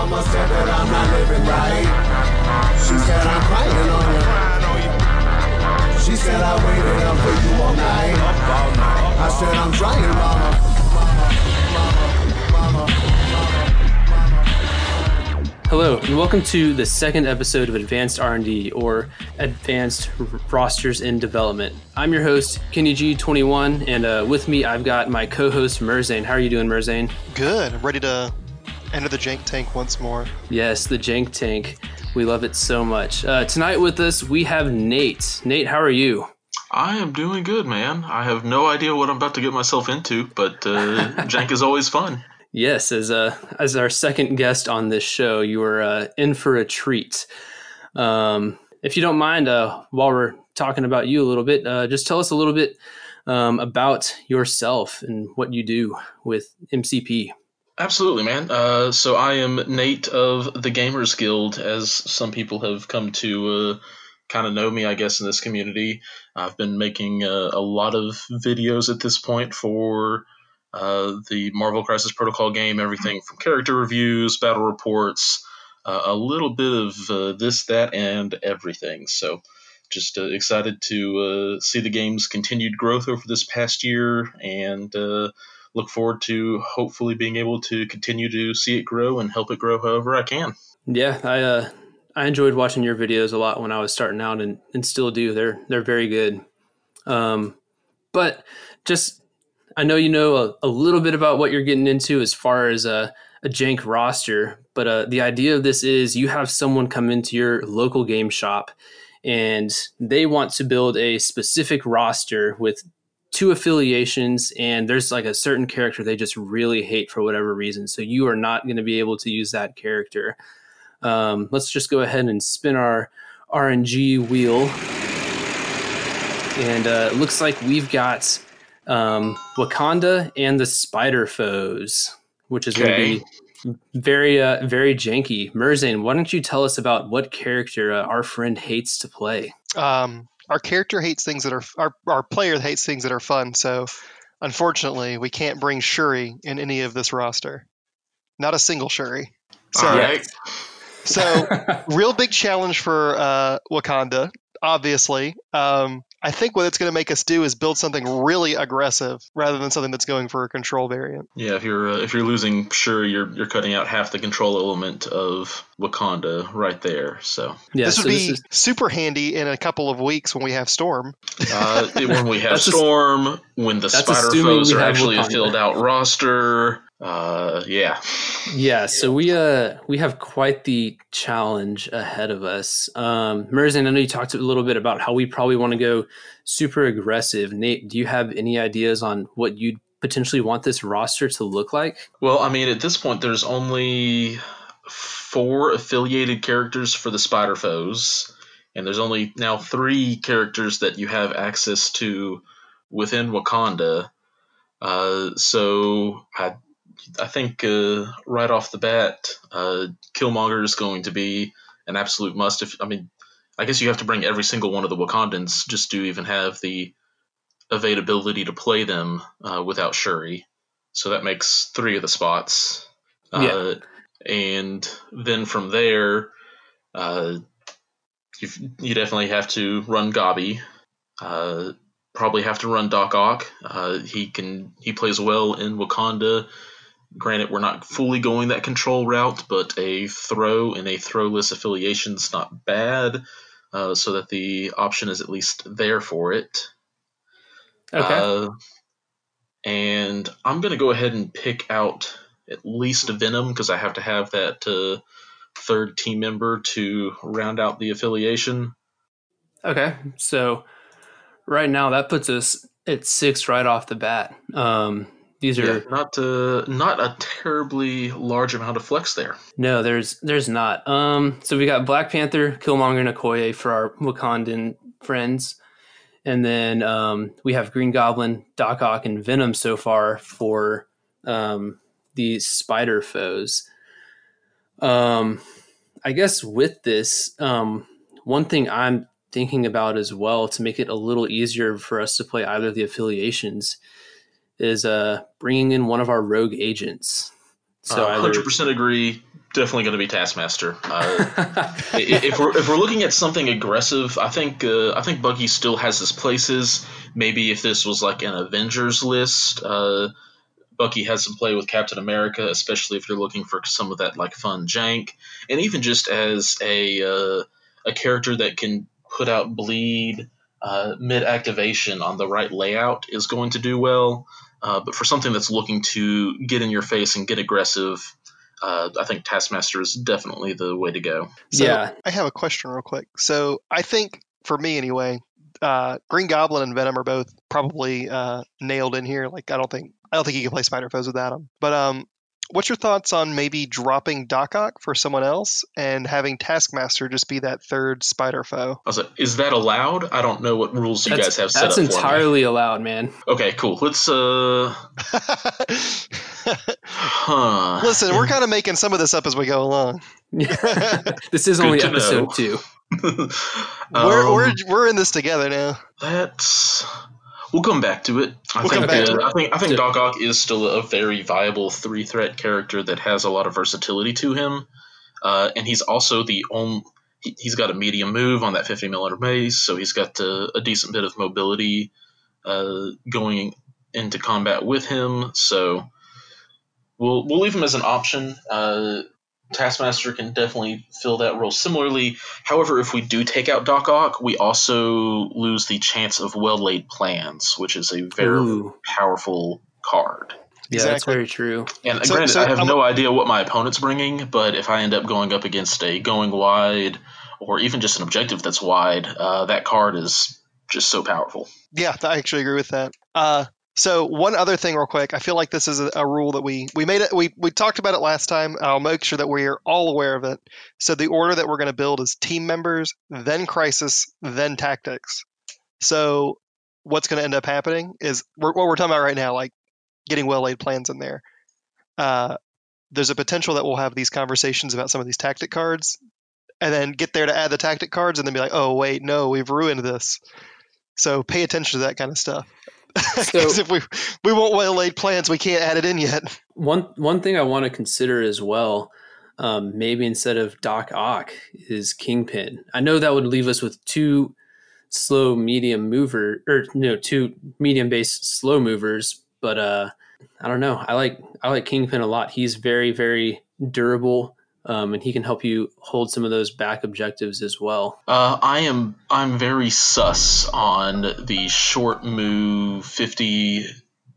mama said that I'm not living right. She said I'm crying on you. She said I waited up for you all night. I said I'm trying, mama. Hello, and welcome to the second episode of Advanced R&D, or Advanced Rosters in Development. I'm your host, Kenny G21, and uh, with me I've got my co-host, Merzane. How are you doing, Merzane? Good. I'm ready to enter the jank tank once more. Yes, the jank tank. We love it so much. Uh, tonight with us, we have Nate. Nate, how are you? I am doing good, man. I have no idea what I'm about to get myself into, but uh, jank is always fun. Yes, as uh, as our second guest on this show, you are uh, in for a treat. Um, if you don't mind, uh, while we're talking about you a little bit, uh, just tell us a little bit um, about yourself and what you do with MCP. Absolutely, man. Uh, so I am Nate of the Gamers Guild, as some people have come to uh, kind of know me, I guess, in this community. I've been making uh, a lot of videos at this point for uh, the Marvel Crisis Protocol game, everything from character reviews, battle reports, uh, a little bit of uh, this, that, and everything. So, just excited to see the game's continued growth over this past year and look forward to hopefully being able to continue to see it grow and help it grow however I can. Yeah, I uh, I enjoyed watching your videos a lot when I was starting out and, and still do. They're they're very good. Um, but just I know you know a, a, little bit about what you're getting into as far as a, a jank roster, but uh, the idea of this is you have someone come into your local game shop and they want to build a specific roster with two affiliations and there's like a certain character they just really hate for whatever reason. So you are not going to be able to use that character. Um, let's just go ahead and spin our RNG wheel. And uh, it looks like we've got um, Wakanda and the Spider Foes, which is okay. going to be very, uh, very janky. Merzane, why don't you tell us about what character uh, our friend hates to play? Um, our character hates things that are our our player hates things that are fun. So, unfortunately, we can't bring Shuri in any of this roster. Not a single Shuri. So, right. so real big challenge for uh, Wakanda, obviously. Um, I think what it's going to make us do is build something really aggressive rather than something that's going for a control variant. Yeah, if you're uh, if you're losing, sure you're you're cutting out half the control element of Wakanda right there. So yeah, this would so be this is... super handy in a couple of weeks when we have Storm. Uh, when we have Storm, when the Spider Foes are actually Wakanda. a filled out roster. Uh, yeah. Yeah, so we uh we have quite the challenge ahead of us. Um Merzane, I know you talked a little bit about how we probably want to go super aggressive. Nate, do you have any ideas on what you'd potentially want this roster to look like? Well, I mean, at this point there's only four affiliated characters for the Spider Foes, and there's only now three characters that you have access to within Wakanda. Uh, so I I think uh, right off the bat, uh, Killmonger is going to be an absolute must. If I mean, I guess you have to bring every single one of the Wakandans just to even have the availability to play them uh, without Shuri. So that makes three of the spots. Uh, yeah. And then from there, uh, you definitely have to run Gabi. Uh, probably have to run Doc Ock. he can he plays well in Wakanda Granted, we're not fully going that control route, but a throw and a throwless affiliation is not bad, uh, so that the option is at least there for it. Okay. Uh, and I'm going to go ahead and pick out at least a Venom because I have to have that uh, third team member to round out the affiliation. Okay. So right now that puts us at six right off the bat. Um, these are yeah, not uh, not a terribly large amount of flex there. No, there's there's not. Um, so we got Black Panther, Killmonger, and Okoye for our Wakandan friends, and then um, we have Green Goblin, Doc Ock, and Venom so far for um, these spider foes. Um, I guess with this, um, one thing I'm thinking about as well to make it a little easier for us to play either of the affiliations is uh, bringing in one of our rogue agents. So uh, 100% agree. definitely going to be Taskmaster. Uh, if we're if we're looking at something aggressive, I think uh, I think Bucky still has his places. Maybe if this was like an Avengers list, uh, Bucky has some play with Captain America, especially if you're looking for some of that like fun jank, and even just as a uh, a character that can put out bleed uh, mid activation on the right layout is going to do well. Uh, but for something that's looking to get in your face and get aggressive, uh, I think Taskmaster is definitely the way to go. So yeah. I have a question real quick. So I think for me anyway, uh, Green Goblin and Venom are both probably uh, nailed in here. Like I don't think I don't think you can play Spider Foes without them. But um, what's your thoughts on maybe dropping Doc Ock for someone else and having Taskmaster just be that third Spider Foe? I was like, is that allowed? I don't know what rules you That's, guys have set that's up for me. entirely allowed, man. Okay, cool. Let's uh, huh. Listen, we're kind of making some of this up as we go along. this is Good only episode know. two. we're, Um, we're we're in this together now. That's. We'll come back to it. I We'll think come back to it. I think I think Doc Ock is still a very viable three threat character that has a lot of versatility to him, uh, and he's also the only. He, he's got a medium move on that 50 millimeter base, so he's got uh, a decent bit of mobility uh, going into combat with him. So we'll we'll leave him as an option. Uh, Taskmaster can definitely fill that role similarly. However, if we do take out Doc Ock, we also lose the chance of well laid plans, which is a very Ooh. powerful card. Yeah, that's very true. And So- granted, so I have I'm- no idea what my opponent's bringing, but if I end up going up against a going wide or even just an objective that's wide, uh, that card is just so powerful. Yeah, I actually agree with that. Uh, so one other thing, real quick, I feel like this is a, a rule that we we made it. We we talked about it last time. I'll make sure that we are all aware of it. So the order that we're going to build is team members, then crisis, then tactics. So what's going to end up happening is we're, what we're talking about right now, like getting well laid plans in there. Uh, there's a potential that we'll have these conversations about some of these tactic cards, and then get there to add the tactic cards, and then be like, oh wait, no, we've ruined this. So pay attention to that kind of stuff. Because So- if we we won't well laid plans, we can't add it in yet. One one thing I want to consider as well, um, maybe instead of Doc Ock is Kingpin. I know that would leave us with two slow medium mover or no two medium based slow movers, but uh, I don't know. I like I like Kingpin a lot. He's very very durable. Um, and he can help you hold some of those back objectives as well. Uh, I am I'm very sus on the short move 50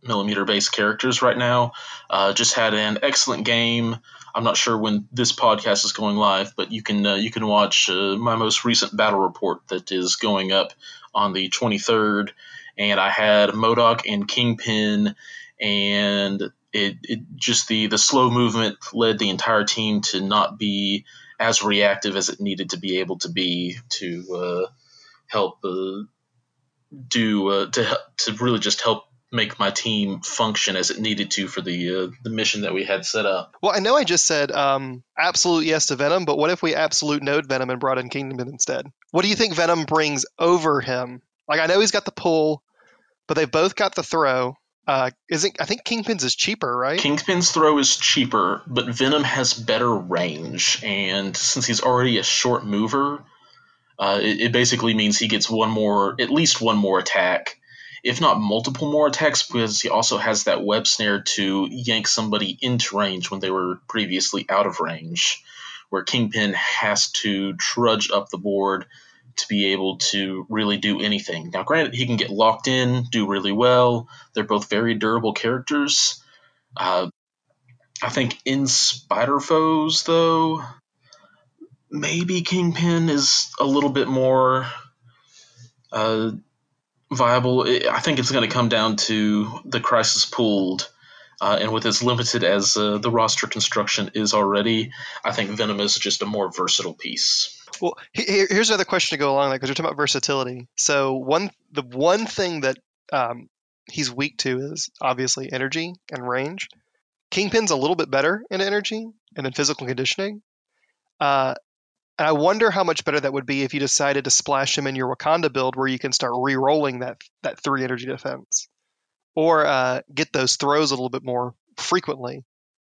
millimeter base characters right now. Uh, just had an excellent game. I'm not sure when this podcast is going live, but you can uh, you can watch uh, my most recent battle report that is going up on the 23rd, and I had MODOK and Kingpin, and it, it just the the slow movement led the entire team to not be as reactive as it needed to be able to be to uh, help uh, do uh, to to really just help make my team function as it needed to for the uh, the mission that we had set up. Well, I know I just said um, absolute yes to Venom, but what if we absolute node Venom and brought in Kingpin instead? What do you think Venom brings over him? Like I know he's got the pull, but they've both got the throw. Uh, isn't I think Kingpin's is cheaper, right? Kingpin's throw is cheaper, but Venom has better range, and since he's already a short mover, uh, it, it basically means he gets one more, at least one more attack, if not multiple more attacks, because he also has that web snare to yank somebody into range when they were previously out of range, where Kingpin has to trudge up the board to be able to really do anything. Now, granted, he can get locked in, do really well. They're both very durable characters. Uh, I think in Spider Foes, though, maybe Kingpin is a little bit more uh, viable. I think it's going to come down to the Crisis pooled. Uh, and with as limited as uh, the roster construction is already, I think Venom is just a more versatile piece. Well, here- here's another question to go along that because you're talking about versatility. So one, the one thing that um, he's weak to is obviously energy and range. Kingpin's a little bit better in energy and in physical conditioning. Uh, and I wonder how much better that would be if you decided to splash him in your Wakanda build, where you can start re-rolling that that three energy defense, or uh, get those throws a little bit more frequently.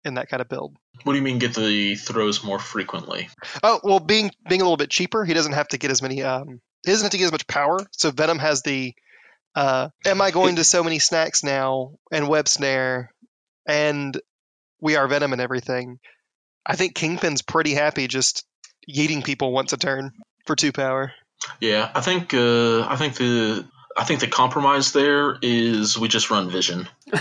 In that kind of build. What do you mean get the throws more frequently? Oh well, being being a little bit cheaper, he doesn't have to get as many. Um, he doesn't have to get as much power. So Venom has the. Uh, am I going to so many snacks now and web snare, and we are Venom and everything? I think Kingpin's pretty happy just yeeting people once a turn for two power. Yeah, I think uh, I think the I think the compromise there is we just run Vision.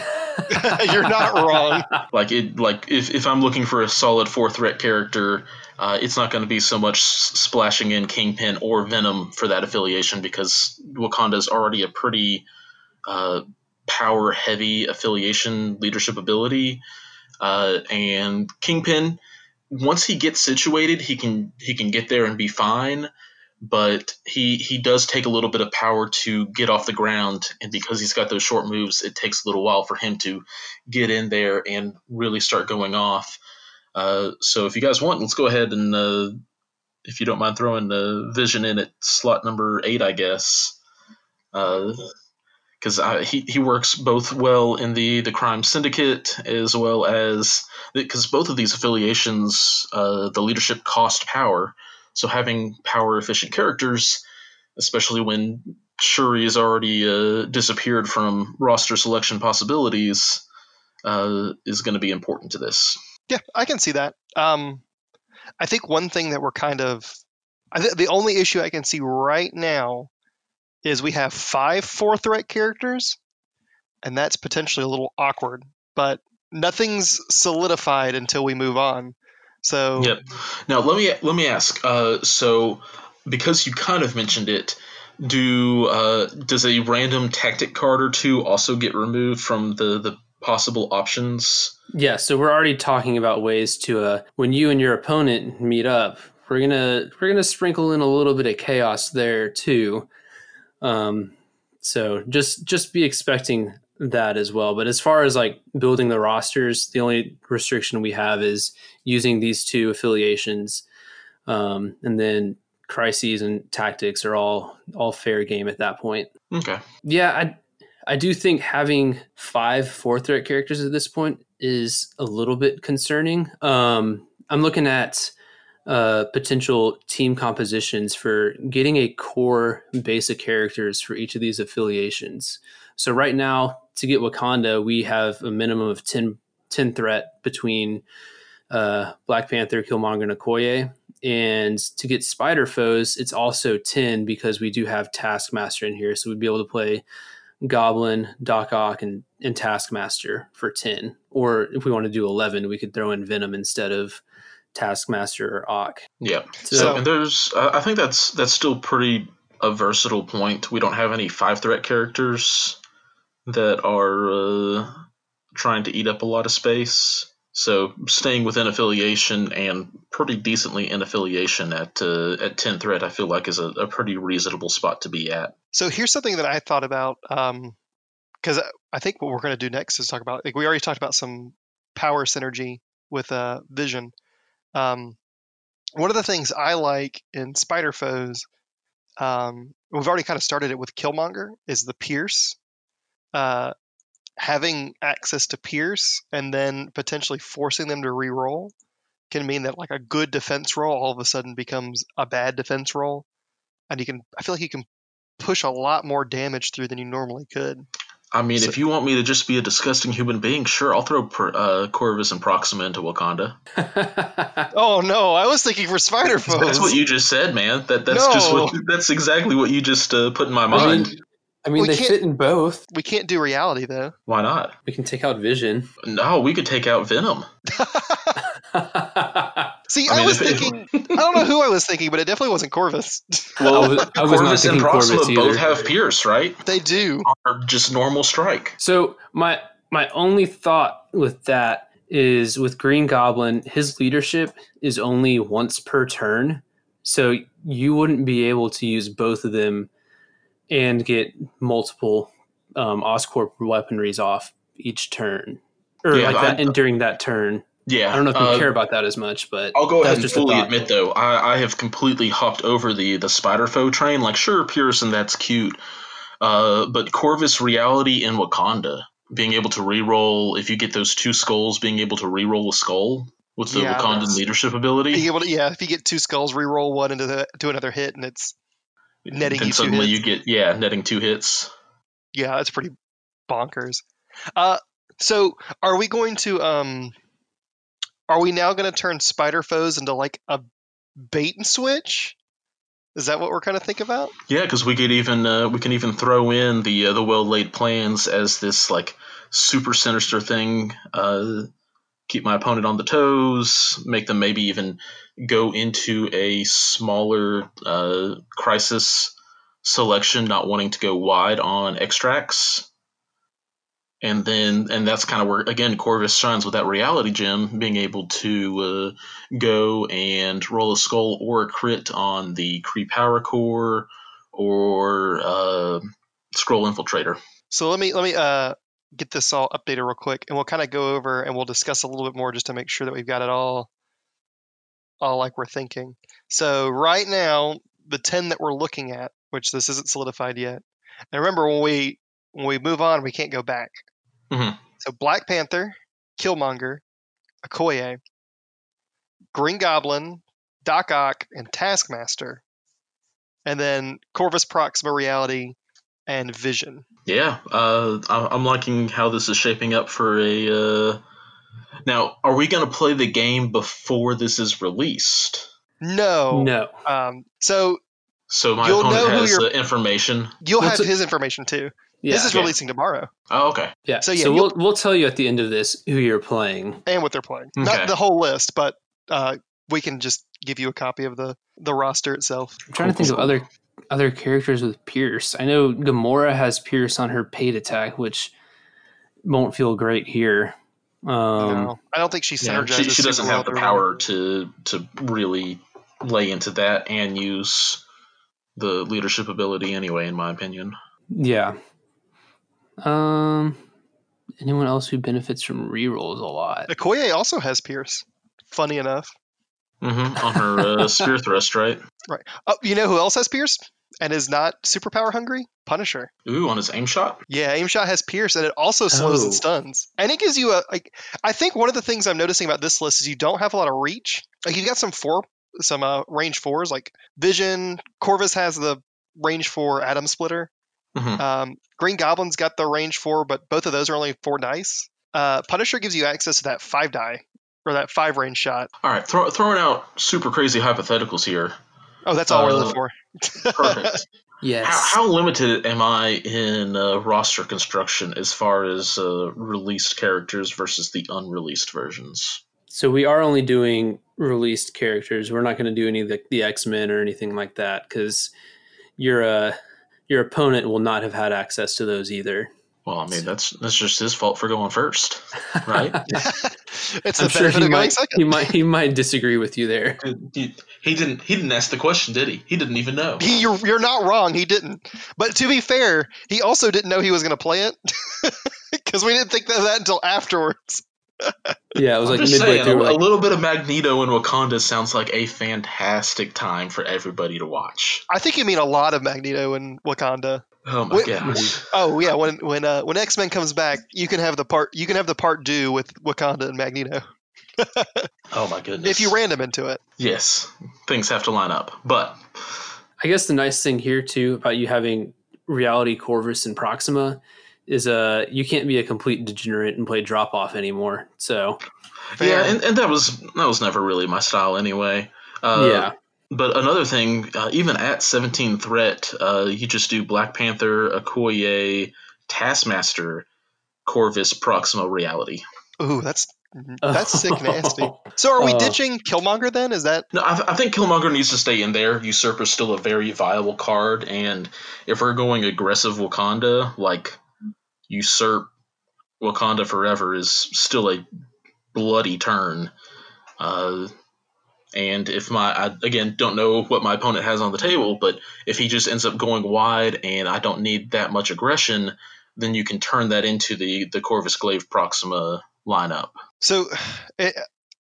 You're not wrong. Like it, like if, if I'm looking for a solid four threat character, uh, it's not going to be so much splashing in Kingpin or Venom for that affiliation because Wakanda is already a pretty uh, power heavy affiliation leadership ability, uh, and Kingpin once he gets situated, he can he can get there and be fine but he he does take a little bit of power to get off the ground and because he's got those short moves it takes a little while for him to get in there and really start going off. Uh, so if you guys want let's go ahead and uh, if you don't mind throwing the vision in at slot number eight i guess. Because uh, he, he works both well in the, the crime syndicate as well as because both of these affiliations uh, the leadership cost power so having power efficient characters, especially when Shuri has already uh, disappeared from roster selection possibilities, uh, is going to be important to this. Yeah, I can see that. Um, I think one thing that we're kind of, th- the only issue I can see right now is we have five four threat characters, and that's potentially a little awkward. But nothing's solidified until we move on. So Yep. Now let me let me ask. Uh, so because you kind of mentioned it, do uh, does a random tactic card or two also get removed from the the possible options? Yeah, so we're already talking about ways to uh when you and your opponent meet up, we're gonna we're gonna sprinkle in a little bit of chaos there too. Um so just just be expecting that as well. But as far as like building the rosters, the only restriction we have is using these two affiliations. Um and then crises and tactics are all all fair game at that point. Okay. Yeah, I I do think having five four threat characters at this point is a little bit concerning. Um, I'm looking at uh, potential team compositions for getting a core base of characters for each of these affiliations. So right now, to get Wakanda, we have a minimum of 10, 10 threat between uh, Black Panther, Killmonger, and Okoye. And to get Spider Foes, it's also 10 because we do have Taskmaster in here. So we'd be able to play Goblin, Doc Ock, and, and Taskmaster for 10. Or if we want to do 11, we could throw in Venom instead of Taskmaster or Ock. Yeah. So- So, and there's, I I think that's that's still pretty a versatile point. We don't have any five threat characters that are uh, trying to eat up a lot of space. So staying within affiliation and pretty decently in affiliation at uh, at ten threat, I feel like is a, a pretty reasonable spot to be at. So here's something that I thought about because I think what we're going to do next is talk about like we already talked about some power synergy with uh, Vision. Um, one of the things I like in Spider Foes, um, we've already kind of started it with Killmonger, is the Pierce. Uh, having access to Pierce and then potentially forcing them to re-roll can mean that like a good defense roll all of a sudden becomes a bad defense roll, and you can I feel like you can push a lot more damage through than you normally could. I mean, So- if you want me to just be a disgusting human being, sure, I'll throw per, uh, Corvus and Proxima into Wakanda. Oh no, I was thinking for Spider Foes. That's what you just said, man. That that's just what, that's exactly what you just uh, put in my I mind. mean, I mean We they can't- fit in both. we can't do reality though. Why not? We can take out Vision. No, we could take out Venom. See, I I, mean, was if it- thinking. I don't know who I was thinking, but it definitely wasn't Corvus. Well, I was- I was not Corvus and thinking Proxima Corvus both either. have Pierce, right? they do. Or just normal strike. So my my only thought with that is with Green Goblin, his leadership is only once per turn. So you wouldn't be able to use both of them and get multiple um, Oscorp weaponries off each turn. Or Yeah, like that I- and during that turn. Yeah, I don't know if you uh, care about that as much, but I'll go ahead and just fully admit, though, I, I have completely hopped over the the Spider Foe train. Like, sure, Pierce and that's cute, uh, but Corvus reality in Wakanda being able to re-roll if you get those two skulls, being able to re-roll a skull with the Yeah, Wakandan leadership ability. Being able to, yeah, if you get two skulls, re-roll one into the to another hit, and it's netting then you two suddenly hits. you get yeah, netting two hits. yeah, that's pretty bonkers. Uh, so are we going to um, are we now going to turn spider foes into like a bait and switch? Is that what we're kind of thinking about? Yeah, because we could even uh, we can even throw in the uh, the well laid plans as this like super sinister thing. Uh, keep my opponent on the toes. Make them maybe even go into a smaller uh, crisis selection, not wanting to go wide on extracts. And then, and that's kind of where again Corvus shines with that reality gem, being able to uh, go and roll a skull or a crit on the Kree Power Core or uh, Scroll Infiltrator. So let me let me uh get this all updated real quick, and we'll kind of go over and we'll discuss a little bit more just to make sure that we've got it all all like we're thinking. So right now, the ten that we're looking at, which this isn't solidified yet, and remember when we when we move on, we can't go back. Mhm. So Black Panther, Killmonger, Okoye, Green Goblin, Doc Ock, and Taskmaster, and then Corvus Proxima Reality and Vision. Yeah, uh, I'm liking how this is shaping up for a. Uh... Now, are we going to play the game before this is released? No. No. Um, so So my You'll know opponent who has you're- uh, information. you'll Well, have so- his information too. Yeah. His is Yeah. releasing tomorrow, Oh, okay. yeah. so So, yeah, we'll we'll tell you at the end of this who you're playing. and what they're playing. Okay. Not the whole list, but uh, we can just give you a copy of the the roster itself. I'm trying to think of other other characters with Pierce. I know Gamora has Pierce on her paid attack, which won't feel great here. Um, no, I don't think she Yeah, synergizes. she, she doesn't have the through power to to really lay into that and use the leadership ability anyway, in my opinion. Yeah. Um. Anyone else who benefits from rerolls a lot? Okoye also has Pierce. Funny enough. Mm hmm On her uh, spear thrust, right? right? Oh, you know who else has Pierce and is not superpower hungry? Punisher. Ooh, on his aim shot. Yeah, aim shot has Pierce, and it also slows Oh. and stuns. And it gives you a like. I think one of the things I'm noticing about this list is you don't have a lot of reach. Like you've got some four, some uh, range fours like Vision. Corvus has the range four Atom Splitter. Mhm. Um, Green Goblin's got the range four, but both of those are only four dice. Uh, Punisher gives you access to that five die or that five range shot. All right, throw, throwing out super crazy hypotheticals here. Oh, that's all we're Uh, looking for. Perfect. Yes. how, how limited am I in uh, roster construction as far as uh, released characters versus the unreleased versions? So we are only doing released characters. We're not going to do any of the, the X Men or anything like that because your uh, your opponent will not have had access to those either. Well, I mean that's that's just his fault for going first, right? it's I'm sure he might, he might he might disagree with you there. he, he didn't he didn't ask the question, did he? He didn't even know. He, you're, you're not wrong. He didn't. But to be fair, he also didn't know he was going to play it because we didn't think of that until afterwards. Yeah, it was I'm like midway saying, through. a, we're a like, little bit of Magneto in Wakanda sounds like a fantastic time for everybody to watch. I think you mean a lot of Magneto in Wakanda. Oh my Wait- gosh! Oh yeah, when when uh, when X Men comes back, you can have the part you can have the part due with Wakanda and Magneto Oh my goodness! if you ran him into it. yes, things have to line up. But I guess the nice thing here too about you having reality Corvus and Proxima is uh you can't be a complete degenerate and play drop off anymore. So Fair. yeah, and, and that was that was never really my style anyway. Uh, yeah, But another thing, uh, even at 17 threat, uh, you just do Black Panther, Okoye, Taskmaster, Corvus, Proxima, Reality. Ooh, that's that's sick nasty. So are we Uh, ditching Killmonger then? Is that No, I, I think Killmonger needs to stay in there. Usurper's still a very viable card, and if we're going aggressive Wakanda, like Usurp Wakanda Forever is still a bloody turn. Uh, and if my, I, again, don't know what my opponent has on the table, but if he just ends up going wide and I don't need that much aggression, then you can turn that into the, the Corvus Glaive Proxima lineup. so? It,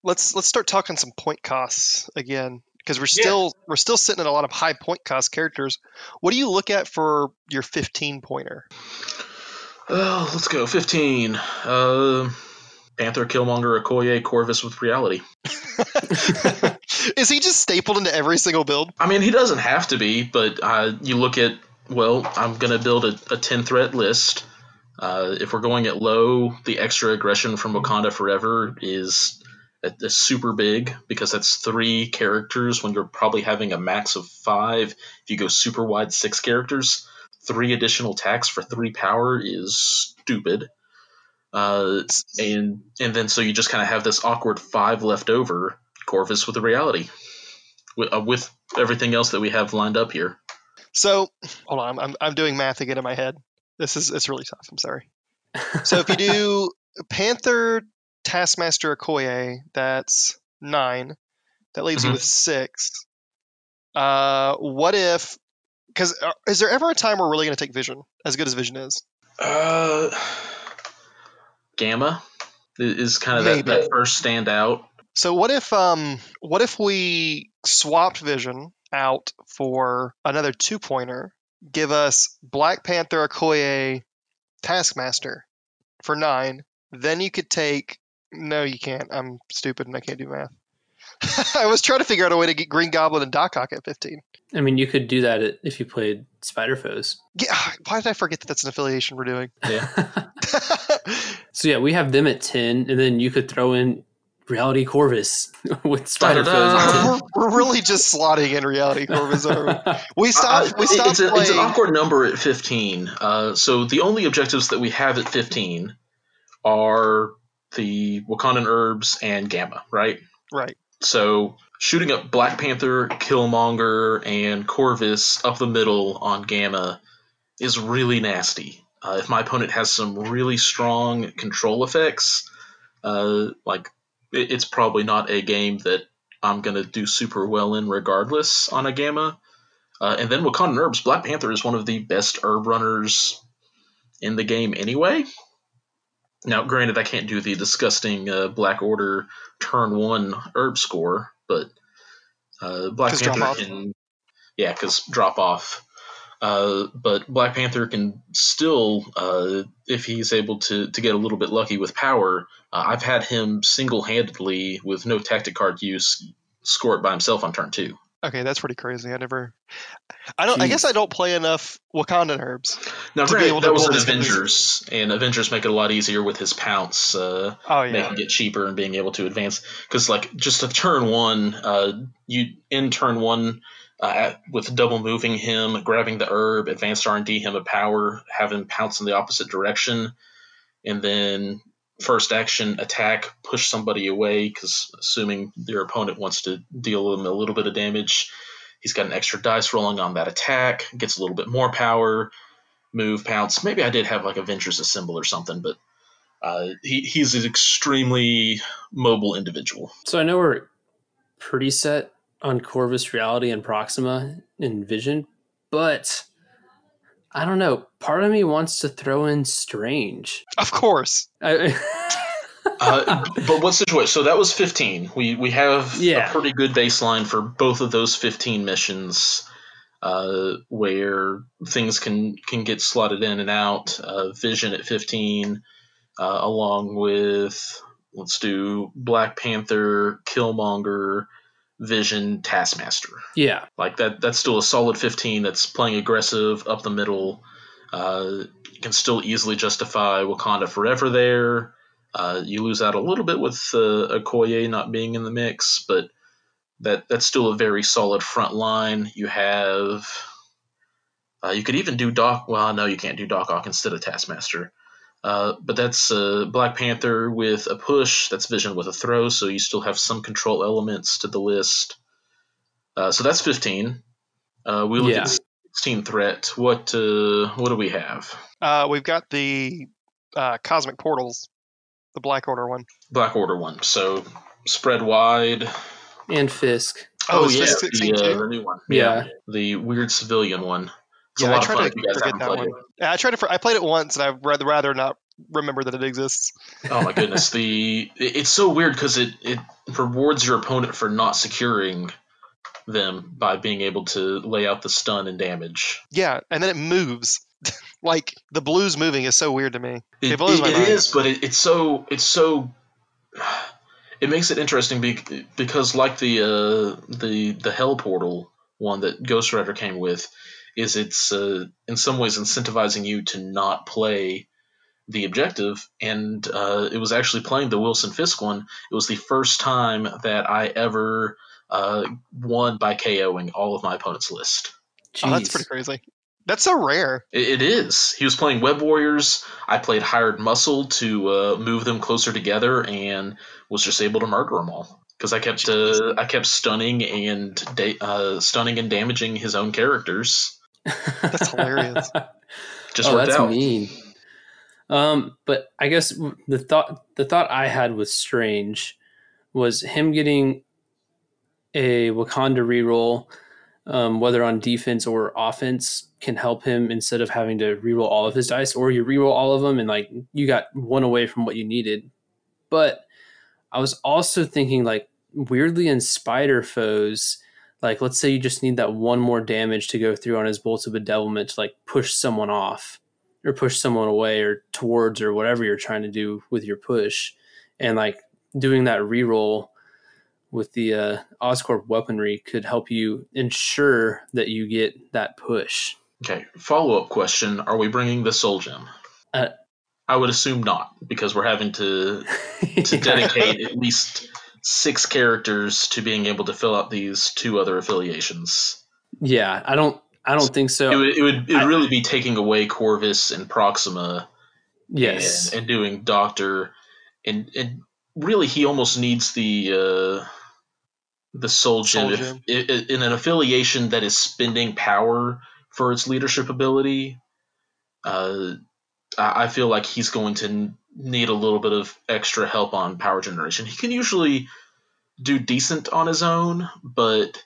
let's let's start talking some point costs again because we're still we're still sitting at a lot of high point cost characters. What do you look at for your 15 pointer? Oh, let's go. 15. Uh, Panther, Killmonger, Okoye, Corvus with reality. Is he just stapled into every single build? I mean, he doesn't have to be, but uh, you look at, well, I'm going to build a, a 10 threat list. Uh, if we're going at low, the extra aggression from Wakanda Forever is super big because that's three characters when you're probably having a max of five. If you go super wide, six characters, three additional attacks for three power is stupid. Uh, and and then so you just kind of have this awkward five left over. Corvus with the reality, with, uh, with everything else that we have lined up here. So hold on, I'm, I'm doing math again in my head. This is it's really tough. I'm sorry. So if you do Panther, Taskmaster, Okoye, that's nine. That leaves you Mhm. with six. Uh, what if? Because is there ever a time we're really going to take Vision as good as Vision is? Uh, Gamma is kind of that, that first standout. So what if um what if we swapped Vision out for another two pointer? Give us Black Panther, Okoye, Taskmaster for nine. Then you could take. No, you can't. I'm stupid and I can't do math. I was trying to figure out a way to get Green Goblin and Doc Ock at 15. I mean, you could do that if you played Spider Foes. Yeah, why did I forget that that's an affiliation we're doing? Yeah. so yeah, we have them at ten, and then you could throw in Reality Corvus with Spider Foes. We're, we're really just slotting in reality Corvus. aren't we? 10. We stopped. Uh, we stopped it's, a, playing. it's an awkward number at 15. Uh, so the only objectives that we have at 15 are the Wakandan herbs and Gamma, right? Right. So shooting up Black Panther, Killmonger, and Corvus up the middle on Gamma is really nasty. Uh, if my opponent has some really strong control effects, uh, like it, it's probably not a game that I'm gonna do super well in, regardless on a Gamma. Uh, and then Wakandan herbs, Black Panther is one of the best herb runners in the game anyway. Now, granted, I can't do the disgusting uh, Black Order turn one herb score, but uh, Black Panther can, yeah, because drop off. Uh, but Black Panther can still, uh, if he's able to to get a little bit lucky with power, uh, I've had him single handedly with no tactic card use score it by himself on turn two. Okay, that's pretty crazy. I never. I don't. I guess I don't play enough Wakandan herbs. Now, To be granted, able to that was an. Avengers, and Avengers make it a lot easier with his pounce. Uh, Oh yeah. making it cheaper and being able to advance. Because like just a turn one, uh, you in turn one uh, with double moving him, grabbing the herb, advanced R and D him a power, have him pounce in the opposite direction, and then first action attack, push somebody away. Because assuming your opponent wants to deal them a little bit of damage, he's got an extra dice rolling on that attack, gets a little bit more power. Move, pounce. Maybe I did have like Avengers Assemble or something, but uh, he, he's an extremely mobile individual. so I know we're pretty set on Corvus Reality and Proxima and Vision, but I don't know. Part of me wants to throw in Strange. Of course. I, Uh, but what's the what situation? So that was 15. We we have Yeah. a pretty good baseline for both of those 15 missions, uh, where things can can get slotted in and out. Uh, Vision at 15, uh, along with let's do Black Panther, Killmonger, Vision, Taskmaster. yeah, Like that that's still a solid 15 that's playing aggressive up the middle. Uh, you can still easily justify Wakanda Forever there. Uh, you lose out a little bit with uh, Okoye not being in the mix, but that that's still a very solid front line. You have uh, you could even do Doc. Well, no, you can't do Doc Ock instead of Taskmaster. Uh, but that's uh, Black Panther with a push. That's Vision with a throw. So you still have some control elements to the list. Uh, so that's 15. Uh, we look Yeah. at 16 threat. What uh, what do we have? Uh, we've got the uh, cosmic portals, the Black Order one. Black Order one. So spread wide. and Fisk. Oh, is yeah, the, uh, the new one. Yeah. the weird civilian one. Yeah, I tried to if you guys forget that one. I tried to. For, I played it once, and I'd rather rather not remember that it exists. Oh my goodness, the it's so weird because it it rewards your opponent for not securing them by being able to lay out the stun and damage. Yeah, and then it moves. like the blues moving is so weird to me. It, It blows it- my it is, but it, it's so it's so it makes it interesting be, because like the uh, the the hell portal one that Ghost Rider came with is it's uh, in some ways incentivizing you to not play the objective and uh, it was actually playing the Wilson Fisk one it was the first time that I ever uh, won by KOing all of my opponent's list Oh, that's pretty crazy. That's so rare. it, it is. He was playing Web Warriors. I played Hired Muscle to uh, move them closer together, and was just able to murder them all because I kept uh, I kept stunning and da- uh, stunning and damaging his own characters. That's hilarious. Just oh, worked that's out. mean. Um, but I guess the thought the thought I had with Strange was him getting a Wakanda reroll, um, whether on defense or offense, can help him instead of having to reroll all of his dice, or you reroll all of them and like you got one away from what you needed. But I was also thinking like weirdly in spider foes, like let's say you just need that one more damage to go through on his bolts of bedevilment to like push someone off or push someone away or towards or whatever you're trying to do with your push and like doing that reroll with the uh, oscorp weaponry could help you ensure that you get that push Okay. Follow up question: Are we bringing the Soul Gem? Uh, I would assume not, because we're having to to dedicate at least six characters to being able to fill out these two other affiliations. yeah i don't i don't think so It would it would, I- really be taking away Corvus and Proxima yes and, and doing Doctor, and and really he almost needs the uh, the Soul Gem, Soul if- Gem. i- i- in an affiliation that is spending power for its leadership ability. Uh, I feel like he's going to need a little bit of extra help on power generation. He can usually do decent on his own, but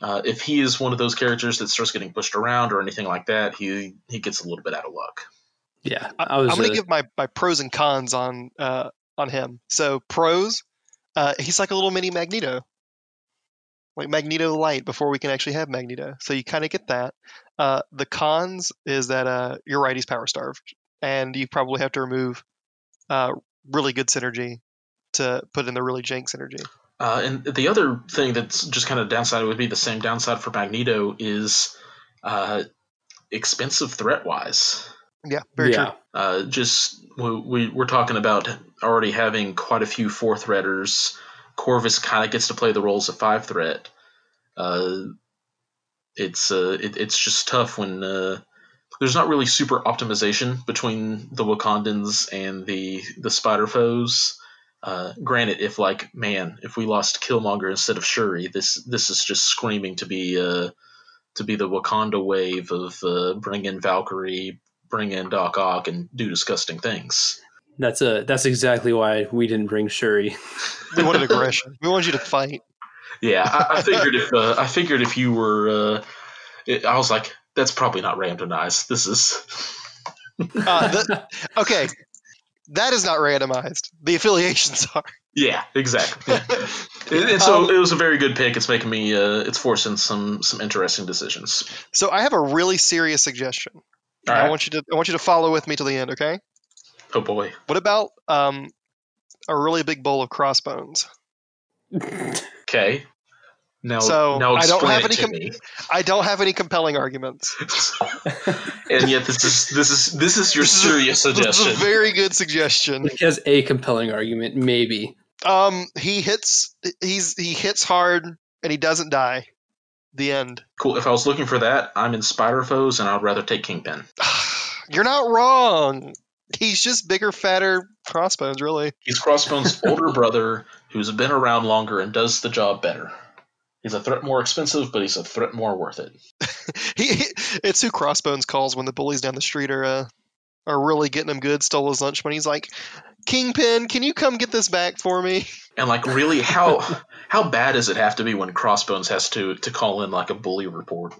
uh, if he is one of those characters that starts getting pushed around or anything like that, he he gets a little bit out of luck. yeah I, i was am going uh, to give my, my pros and cons on uh, on him. So pros, uh, he's like a little mini Magneto, like Magneto Light before we can actually have Magneto. So you kind of get that. Uh, the cons is that uh, you're right, he's power starved, and you probably have to remove uh, really good synergy to put in the really jank synergy. Uh, and the other thing that's just kind of downside would be the same downside for Magneto is uh, expensive threat wise. Yeah, very yeah true. Uh, just we, we we're talking about already having quite a few four threaders. Corvus kind of gets to play the roles of five threat. Uh, it's uh, it, it's just tough when uh, there's not really super optimization between the Wakandans and the the spider foes. Uh, granted, if like man, if we lost Killmonger instead of Shuri, this this is just screaming to be uh, to be the Wakanda wave of uh, bring in Valkyrie, bring in Doc Ock, and do disgusting things. that's a that's exactly why we didn't bring shuri We wanted aggression. We wanted you to fight. Yeah, I, I figured if uh, I figured if you were, uh, it, I was like, that's probably not randomized. This is Uh, the, okay, that is not randomized. The affiliations are. yeah, exactly. And, and so it was a very good pick. It's making me, uh, it's forcing some some interesting decisions. So I have a really serious suggestion. All I want you to I want you to follow with me to the end, okay? Oh boy. What about um, a really big bowl of crossbones? Okay. Now, So, now I don't have any com- I don't have any compelling arguments. and yet this is this is this is your This is a- serious This is a suggestion. very good suggestion. he has a compelling argument maybe Um, he hits he's he hits hard and he doesn't die. The end. Cool. If I was looking for that, I'm in Spider Foes, and I'd rather take Kingpin. You're not wrong. He's just bigger, fatter crossbones, really. He's Crossbone's older brother who's been around longer and does the job better. He's a threat more expensive, but he's a threat more worth it. He, he it's who Crossbones calls when the bullies down the street are uh, are really getting him good. Stole his lunch money. He's like, Kingpin, can you come get this back for me? And like, really, how how bad does it have to be when Crossbones has to to call in like a bully report?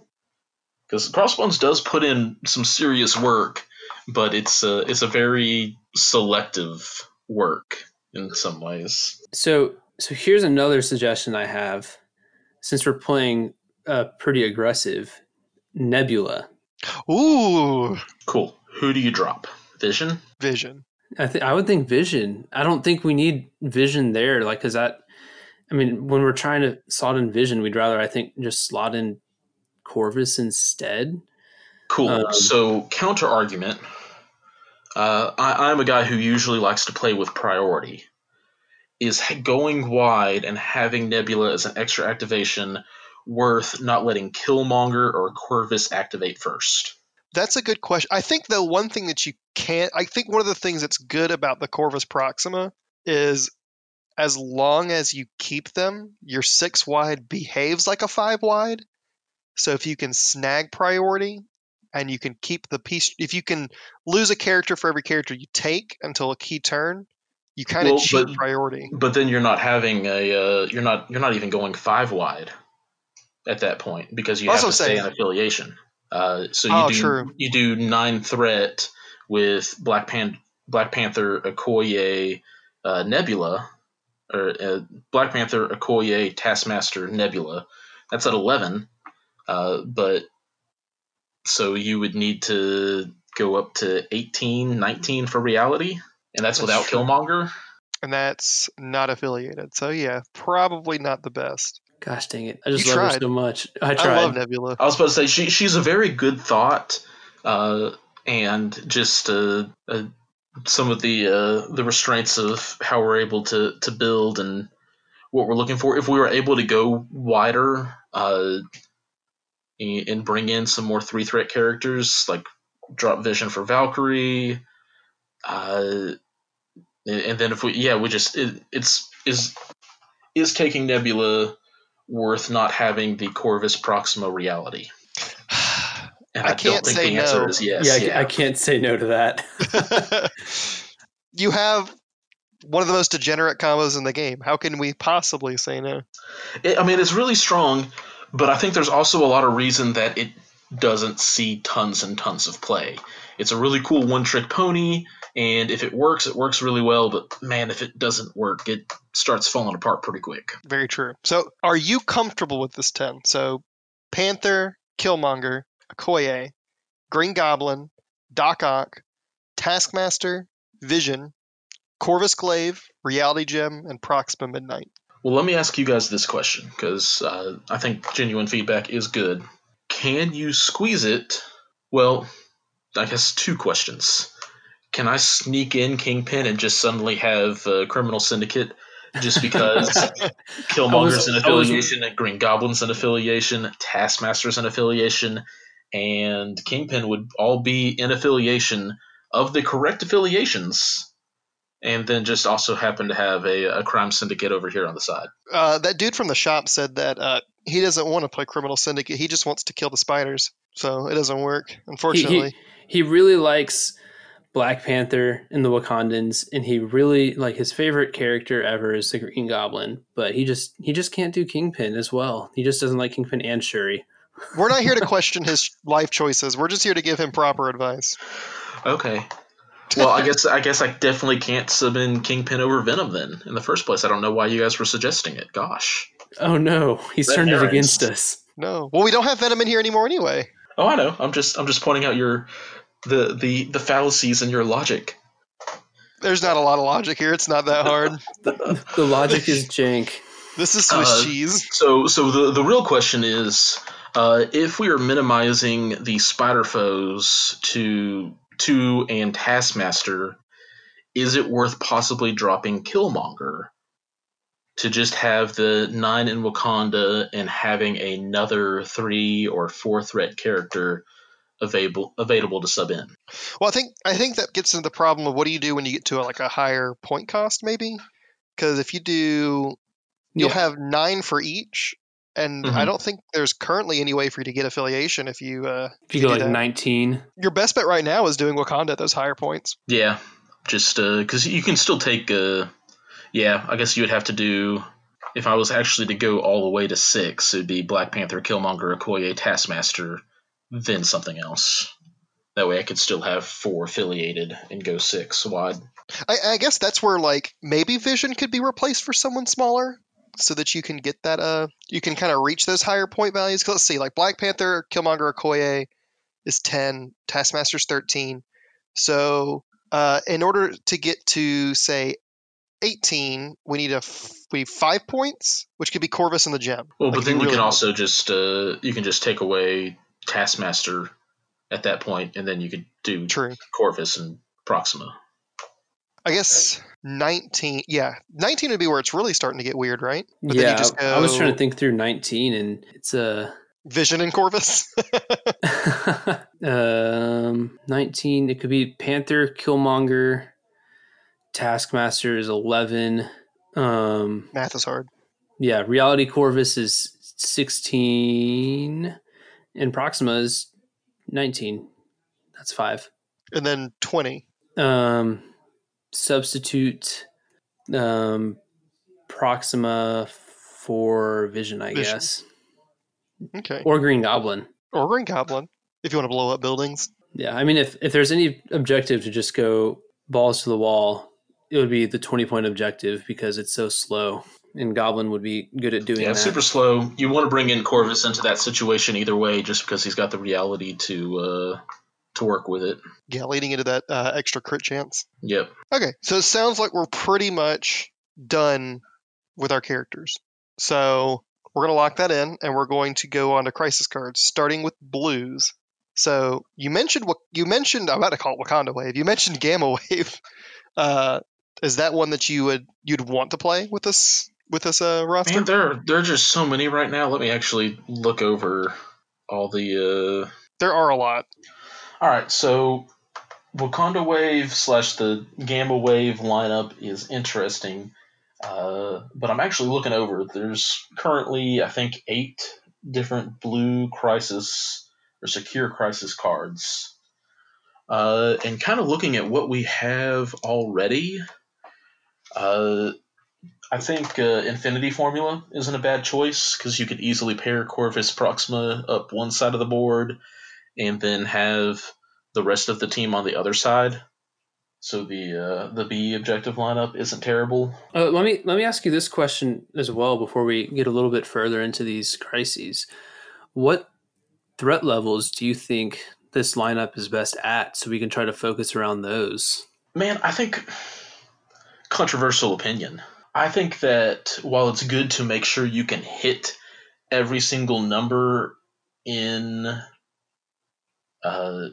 Because Crossbones does put in some serious work, but it's a it's a very selective work in some ways. So so here's another suggestion I have. Since we're playing uh, pretty aggressive, Nebula. Ooh, Cool. Who do you drop? Vision. Vision. I think I would think Vision. I don't think we need Vision there, like because that. I mean, when we're trying to slot in Vision, we'd rather I think just slot in Corvus instead. Cool. Um, so counter argument. Uh, I, I'm a guy who usually likes to play with priority. Is going wide and having Nebula as an extra activation worth not letting Killmonger or Corvus activate first? That's a good question. I think the one thing that you can't. I think one of the things that's good about the Corvus Proxima is as long as you keep them, your six wide behaves like a five wide. So if you can snag priority and you can keep the piece, if you can lose a character for every character you take until a key turn, you kind of Well, cheat but- priority. But then you're not having a uh, you're not you're not even going five wide at that point because you That's have to I'm stay in affiliation. Uh, so you Oh, do true. you do nine threat with Black Pan Black Panther, Okoye, uh, Nebula, or uh, Black Panther, Okoye, Taskmaster, Nebula. That's at eleven. Uh, but so you would need to go up to 18, 19 for reality, and that's, That's without true. Killmonger. And that's not affiliated. So yeah, probably not the best. Gosh dang it! I just You love her so much. I I, tried. love Nebula. I was about to say she she's a very good thought, uh, and just uh, uh, some of the uh, the restraints of how we're able to to build and what we're looking for. If we were able to go wider uh, and and bring in some more three threat characters like drop Vision for Valkyrie, uh, and, and then if we yeah we just it, it's is is taking Nebula worth not having the Corvus Proxima reality. And I I, can't don't think say the answer no. is yes. yeah, I, Yeah, I can't say no to that. you have one of the most degenerate combos in the game. How can we possibly say no? It- I mean, it's really strong, but I think there's also a lot of reason that it doesn't see tons and tons of play. It's a really cool one trick pony, and if it works, it works really well, but man, if it doesn't work, it starts falling apart pretty quick. Very true. So, are you comfortable with this 10? So, Panther, Killmonger, Okoye, Green Goblin, Doc Ock, Taskmaster, Vision, Corvus Glaive, Reality Gem, and Proxima Midnight. Well, let me ask you guys this question because uh, I think genuine feedback is good. Can you squeeze it? Well, I guess two questions. Can I sneak in Kingpin and just suddenly have uh, Criminal Syndicate just because Killmonger's I an was- I was- affiliation, Green Goblin's an affiliation, Taskmaster's an affiliation, and Kingpin would all be in affiliation of the correct affiliations, and then just also happen to have a, a crime syndicate over here on the side. Uh, that dude from the shop said that uh, he doesn't want to play Criminal Syndicate. He just wants to kill the spiders. So, it doesn't work, he, unfortunately. he he really likes Black Panther and the Wakandans, and he really like his favorite character ever is the Green Goblin. But he just he just can't do Kingpin as well. He just doesn't like Kingpin and Shuri. We're not here to question his life choices. We're just here to give him proper advice. Okay. Well, I guess I guess I definitely can't sub in Kingpin over Venom then. In the first place, I don't know why you guys were suggesting it. Gosh. Oh no, he's Red turned it against us. No. Well, we don't have Venom in here anymore anyway. Oh, I know. I'm just I'm just pointing out your the the the fallacies in your logic. There's not a lot of logic here. It's not that hard. The, the logic is jank. This is Swiss Uh, cheese. So so the the real question is, uh, if we are minimizing the spider foes to two and Taskmaster, is it worth possibly dropping Killmonger to just have the nine in Wakanda and having another three or four threat character available available to sub in? Well, I think I think that gets into the problem of what do you do when you get to a, like a higher point cost, maybe? Because if you do, you'll Yeah. have nine for each, and I Mhm. don't think there's currently any way for you to get affiliation if you. Uh, If you go do like that. 19, your best bet right now is doing Wakanda at those higher points. Yeah, just because you can still take. Uh, yeah, I guess you would have to do. If I was actually to go all the way to six, it'd be Black Panther, Killmonger, Okoye, Taskmaster, then something else. That way, I could still have four affiliated and go six wide. I, I guess that's where like maybe Vision could be replaced for someone smaller, so that you can get that. Uh, you can kind of reach those higher point values. 'Cause let's see, like Black Panther, Killmonger, Okoye, is 10, Taskmaster's 13. So uh, in order to get to say 18, we need a f- we need five points, which could be Corvus and the gem. Well, Like, but then you really can also just uh, you can just take away Taskmaster at that point, and then you could do true. Corvus and Proxima. I guess 19. Yeah, 19 would be where it's really starting to get weird, right? But then you yeah, just I was trying to think through 19, and it's a Vision and Corvus. um 19. It could be Panther, Killmonger, Taskmaster is 11. Um, Math is hard. yeah, Reality Corvus is 16, and Proxima is 19. That's five. And then 20. Um, substitute um, Proxima for Vision, I Vision. guess, Okay. or Green Goblin. Or Green Goblin, if you want to blow up buildings. Yeah, I mean, if if there's any objective to just go balls to the wall, it would be the 20 point objective because it's so slow, and Goblin would be good at doing that. Yeah, that. super slow. You want to bring in Corvus into that situation either way, just because he's got the reality to uh, to work with it. Yeah, leading into that uh, extra crit chance. Yep. Okay, so it sounds like we're pretty much done with our characters. So we're going to lock that in, and we're going to go on to crisis cards, starting with blues. So you mentioned what you mentioned. I'm about to call it Wakanda Wave. You mentioned Gamma Wave. Uh, is that one that you would you'd want to play with this with this uh, roster? Man, there are, there are just so many right now. Let me actually look over all the. Uh... There are a lot. All right, so Wakanda Wave slash the Gamma Wave lineup is interesting, uh, but I'm actually looking over. There's currently, I think, eight different blue crisis or secure crisis cards. Uh, and kind of looking at what we have already, uh, I think uh, Infinity Formula isn't a bad choice because you could easily pair Corvus Proxima up one side of the board and then have the rest of the team on the other side. So the uh, the B objective lineup isn't terrible. Uh, let me let me ask you this question as well before we get a little bit further into these crises. What threat levels do you think this lineup is best at, so we can try to focus around those? Man, I think controversial opinion. I think that while it's good to make sure you can hit every single number in uh,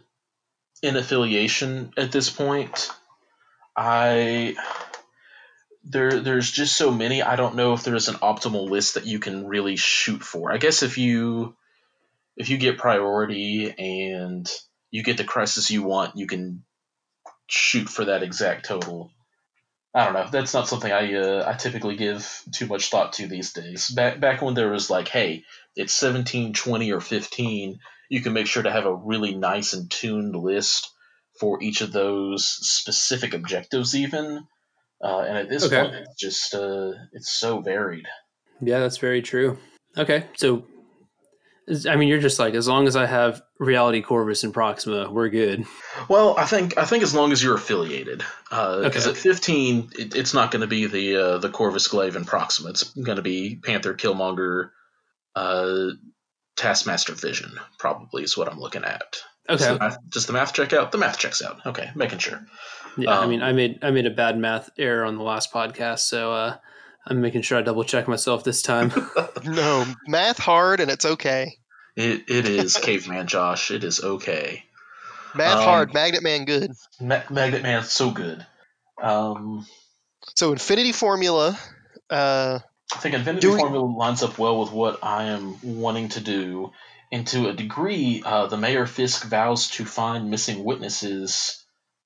in affiliation at this point, I there there's just so many. I don't know if there's an optimal list that you can really shoot for. I guess if you if you get priority and you get the crisis you want, you can shoot for that exact total. I don't know. That's not something I uh, I typically give too much thought to these days. Back back when there was like, hey, it's 17, 20, or 15, you can make sure to have a really nice and tuned list for each of those specific objectives, even. Uh, and at this Okay. point, it's just uh, it's so varied. Yeah, that's very true. Okay, so I mean, you're just like as long as I have Reality Corvus and Proxima, we're good. Well, I think I think as long as you're affiliated, because Okay. at 15, it, it's not going to be the uh, the Corvus Glaive and Proxima. It's going to be Panther, Killmonger, uh, Taskmaster, Vision. Probably is what I'm looking at. Does Okay, the math, does the math check out? The math checks out. Okay, making sure. yeah. I um, mean, I made I made a bad math error on the last podcast, so uh, I'm making sure I double check myself this time. No, math hard, and it's okay. It it is caveman Josh. It is okay. Math Um, hard, Magnet Man good. Ma- Magnet Man, so good. Um, So Infinity Formula. Uh, I think Infinity Do we- Formula lines up well with what I am wanting to do. And to a degree, uh, the Mayor Fisk vows to find missing witnesses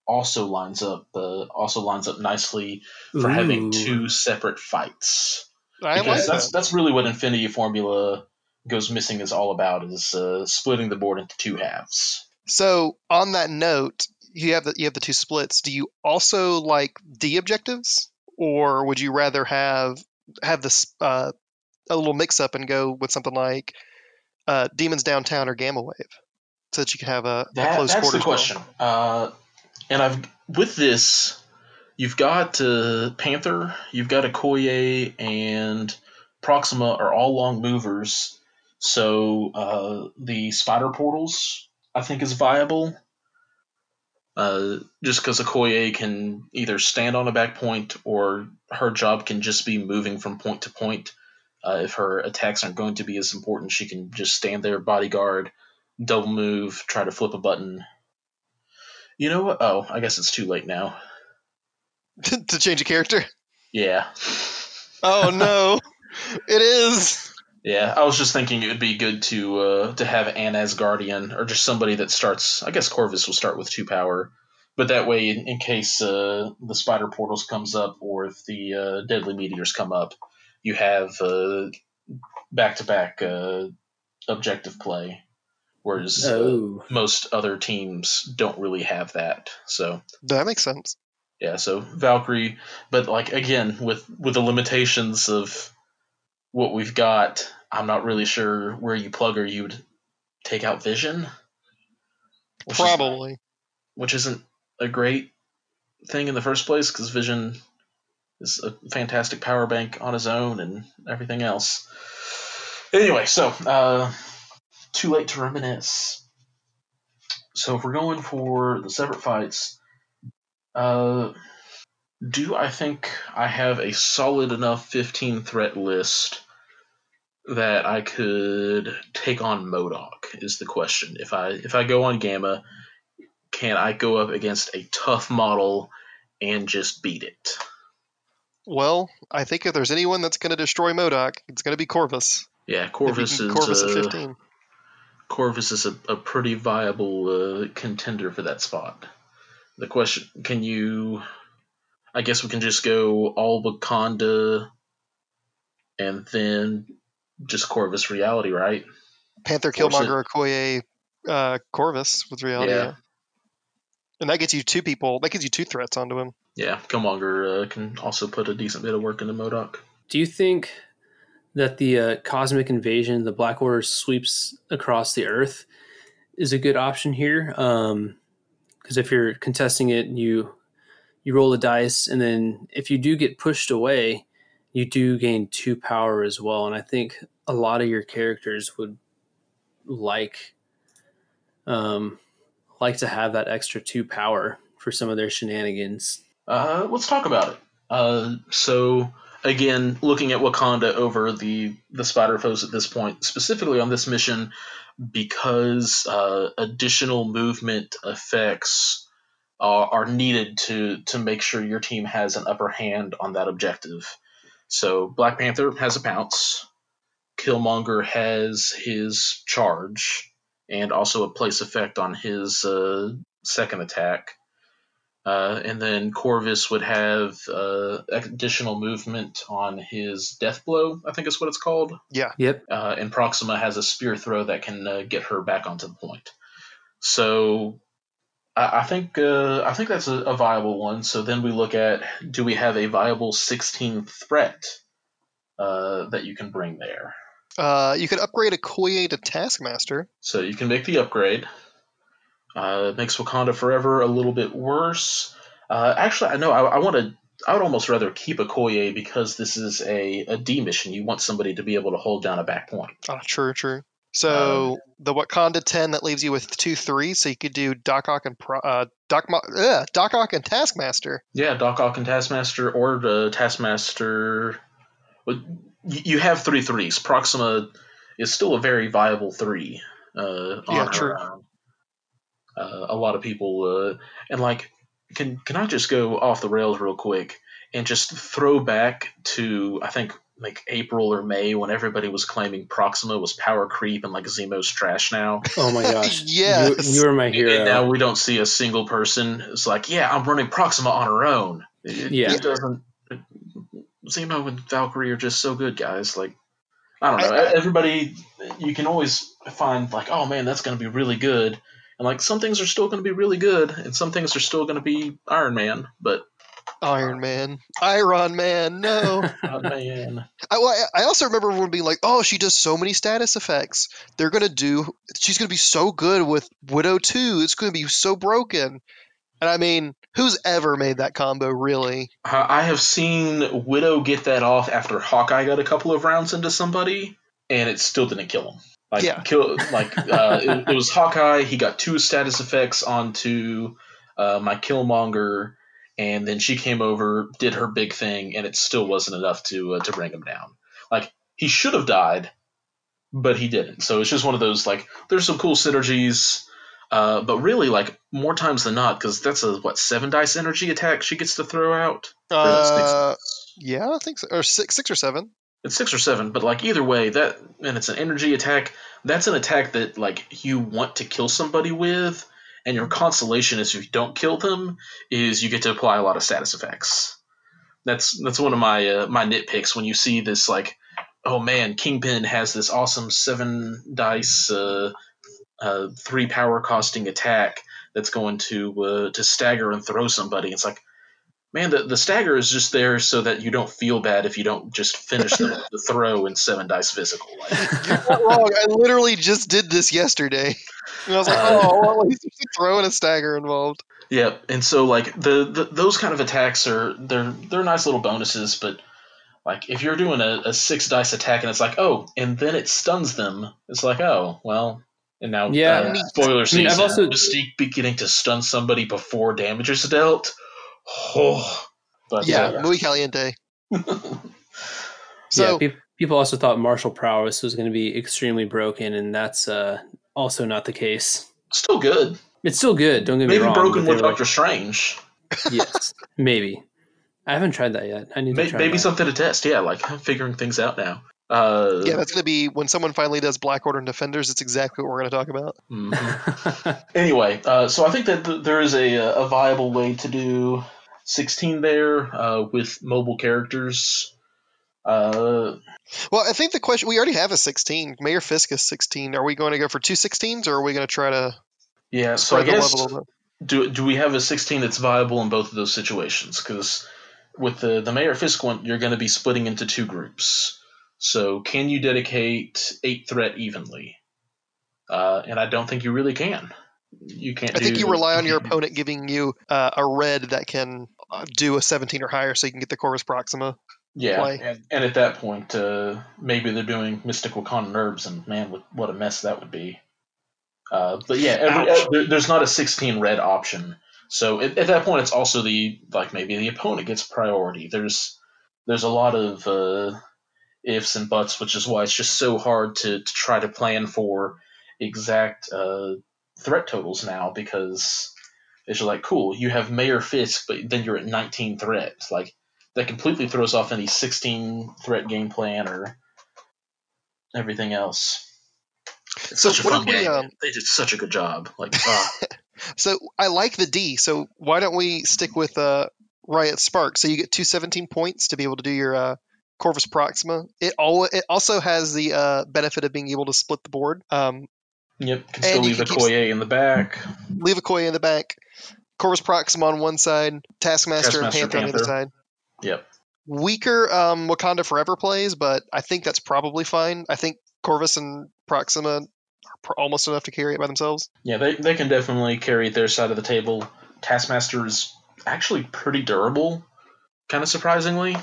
also lines up uh, also lines up nicely for having two separate fights. I Because like that's that. that's really what Infinity Formula goes missing is all about is uh, splitting the board into two halves. So on that note, you have the you have the two splits. Do you also like D objectives, or would you rather have have this uh, a little mix up and go with something like uh, Demons Downtown or Gamma Wave, so that you can have a, a close that's quarters the battle? question. Uh, and I've with this, you've got uh, Panther, you've got Okoye, and Proxima are all long movers. So uh, the spider portals, I think is viable. Uh, just because Okoye can either stand on a back point or her job can just be moving from point to point. Uh, if her attacks aren't going to be as important, she can just stand there, bodyguard, double move, try to flip a button. You know what? Oh, I guess it's too late now. to change a character. Yeah. Oh no, it is. Yeah, I was just thinking it would be good to uh, to have an Asgardian or just somebody that starts. I guess Corvus will start with two power, but that way, in, in case uh, the Spider Portals comes up or if the uh, Deadly Meteors come up, you have back to back objective play. Whereas Oh. most other teams don't really have that. So That makes sense. yeah, so Valkyrie, but like again with with the limitations of what we've got, I'm not really sure where you plug her. You would take out Vision, which is- Probably. which isn't a great thing in the first place because Vision is a fantastic power bank on his own and everything else. Anyway, so uh, too late to reminisce. So if we're going for the separate fights, uh, do I think I have a solid enough 15 threat list that I could take on MODOK? Is the question. If I if I go on Gamma, can I go up against a tough model and just beat it? Well, I think if there's anyone that's going to destroy MODOK, it's going to be Corvus. Yeah, Corvus is Corvus at uh, 15. Corvus is a, a pretty viable uh, contender for that spot. The question: Can you? I guess we can just go all Wakanda, and then just Corvus reality, right? Panther. Killmonger, Okoye, uh, Corvus with reality. Yeah. Yeah. And that gets you two people. That gives you two threats onto him. Yeah, Killmonger uh, can also put a decent bit of work into MODOK. Do you think that the uh, cosmic invasion, the Black Order sweeps across the Earth, is a good option here? Because if you're contesting it, you you roll the dice, and then if you do get pushed away, you do gain two power as well. And I think a lot of your characters would like um, like to have that extra two power for some of their shenanigans. Uh, let's talk about it. Uh, so again, looking at Wakanda over the the spider foes at this point, specifically on this mission, because uh, additional movement effects are, are needed to to make sure your team has an upper hand on that objective. So Black Panther has a pounce, Killmonger has his charge, and also a place effect on his uh, second attack. Uh, and then Corvus would have uh, additional movement on his death blow, I think is what it's called. Yeah. Yep. Uh, and Proxima has a spear throw that can uh, get her back onto the point. So I, I think uh, I think that's a, a viable one. So then we look at do we have a viable 16 threat uh, that you can bring there? Uh, you could upgrade Okoye to Taskmaster. So you can make the upgrade. Uh, it makes Wakanda Forever a little bit worse. Uh, actually, I know I, I want to. I would almost rather keep Okoye because this is a, a D mission. You want somebody to be able to hold down a back point. Oh, true, true. So the Wakanda 10 that leaves you with two threes. So you could do Doc Ock and Pro, uh, Doc, ugh, Doc Ock and Taskmaster. Yeah, Doc Ock and Taskmaster, or the Taskmaster. You have three threes. Proxima is still a very viable three. Uh, on Yeah, true. own. Uh, a lot of people uh, and like can can I just go off the rails real quick and just throw back to I think like April or May when everybody was claiming Proxima was power creep and like Zemo's trash now. Oh my gosh. Yes. You, you are my hero. And now we don't see a single person who's like, yeah, I'm running Proxima on her own. It, Yeah. it doesn't. Zemo and Valkyrie are just so good, guys. Like, I don't know. I- I- Everybody, you can always find like, oh man, that's going to be really good. And like, some things are still going to be really good, and some things are still going to be Iron Man. But Iron Man. Iron Man, no. oh, man, I, well, I also remember everyone being like, "Oh, she does so many status effects. They're gonna do. She's gonna be so good with Widow 2. It's gonna be so broken." And I mean, who's ever made that combo really? I have seen Widow get that off after Hawkeye got a couple of rounds into somebody, and it still didn't kill him. Like Yeah. kill like uh, it, it was Hawkeye. He got two status effects onto uh, my Killmonger, and then she came over, did her big thing, and it still wasn't enough to uh, to bring him down. Like he should have died, but he didn't. So it's just one of those like there's some cool synergies. Uh, but really, like more times than not, because that's a what seven dice energy attack she gets to throw out. Or that's six Uh, yeah, I think so. Or six, six or seven. It's six or seven, but like either way, that and it's an energy attack. That's an attack that like you want to kill somebody with, and your consolation is if you don't kill them, is you get to apply a lot of status effects. That's that's one of my uh, my nitpicks when you see this like, oh man, Kingpin has this awesome seven dice, uh, uh, three power costing attack that's going to uh, to stagger and throw somebody. It's like, man, the, the stagger is just there so that you don't feel bad if you don't just finish the, the throw in seven dice physical. Like, You're not wrong. I literally just did this yesterday. And I was like, Uh, oh, well, at least there's a throw and a stagger involved. yeah, and so like the, the those kind of attacks are they're they're nice little bonuses, but like if you're doing a, a six dice attack and it's like oh, and then it stuns them, it's like oh well. And now, Yeah. uh, spoiler I mean, I've season, also- Mystique beginning to stun somebody before damage is dealt. Oh, but Yeah, uh, muy caliente. yeah, So pe- people also thought martial prowess was going to be extremely broken, and that's uh, also not the case. still good. It's still good. Don't get me wrong. Maybe broken but with they were Doctor Strange. yes, maybe. I haven't tried that yet. I need to Maybe, try maybe that. something to test. Yeah, like I'm figuring things out now. Uh, yeah, that's going to be when someone finally does Black Order and Defenders. It's exactly what we're going to talk about. mhm. Anyway, uh, so I think that th- there is a, a viable way to do 16 there uh, with mobile characters. Uh, Well, I think the question we already have a 16. Mayor Fisk is 16. Are we going to go for two 16s, or are we going to try to yeah, so I guess love a little bit? do do we have a 16 that's viable in both of those situations? Because with the the Mayor Fisk one, you're going to be splitting into two groups. So can you dedicate eight threat evenly? Uh, and I don't think you really can. You can't. I think you rely on your opponent giving you uh, a red that can do a 17 or higher, so you can get the Corvus Proxima. Yeah, play. and, and at that point, uh, maybe they're doing Mystic Wakanda Nerves, and man, what, what a mess that would be. Uh, but yeah, every, Ouch. there, there's not a 16 red option. So at, at that point, it's also the like maybe the opponent gets priority. There's there's a lot of uh, ifs and buts, which is why it's just so hard to, to try to plan for exact uh, threat totals now because it's just like cool, you have Mayor Fisk, but then you're at 19 threats. Like that completely throws off any 16 threat game plan or everything else. It's such a fun if we, game. um, they did such a good job. Like, ah, So I like the D. So why don't we stick with uh, Riot Spark? So you get two 17 points to be able to do your uh, Corvus Proxima. It all it also has the uh, benefit of being able to split the board. Um, yep, can still leave Okoye in the back. leave Okoye in the back. Corvus Proxima on one side, Taskmaster, and Taskmaster, Panther, on the other side. Yep. Weaker um, Wakanda Forever plays, but I think that's probably fine. I think Corvus and Proxima are pr- almost enough to carry it by themselves. Yeah, they, they can definitely carry their side of the table. Taskmaster is actually pretty durable, kind of surprisingly.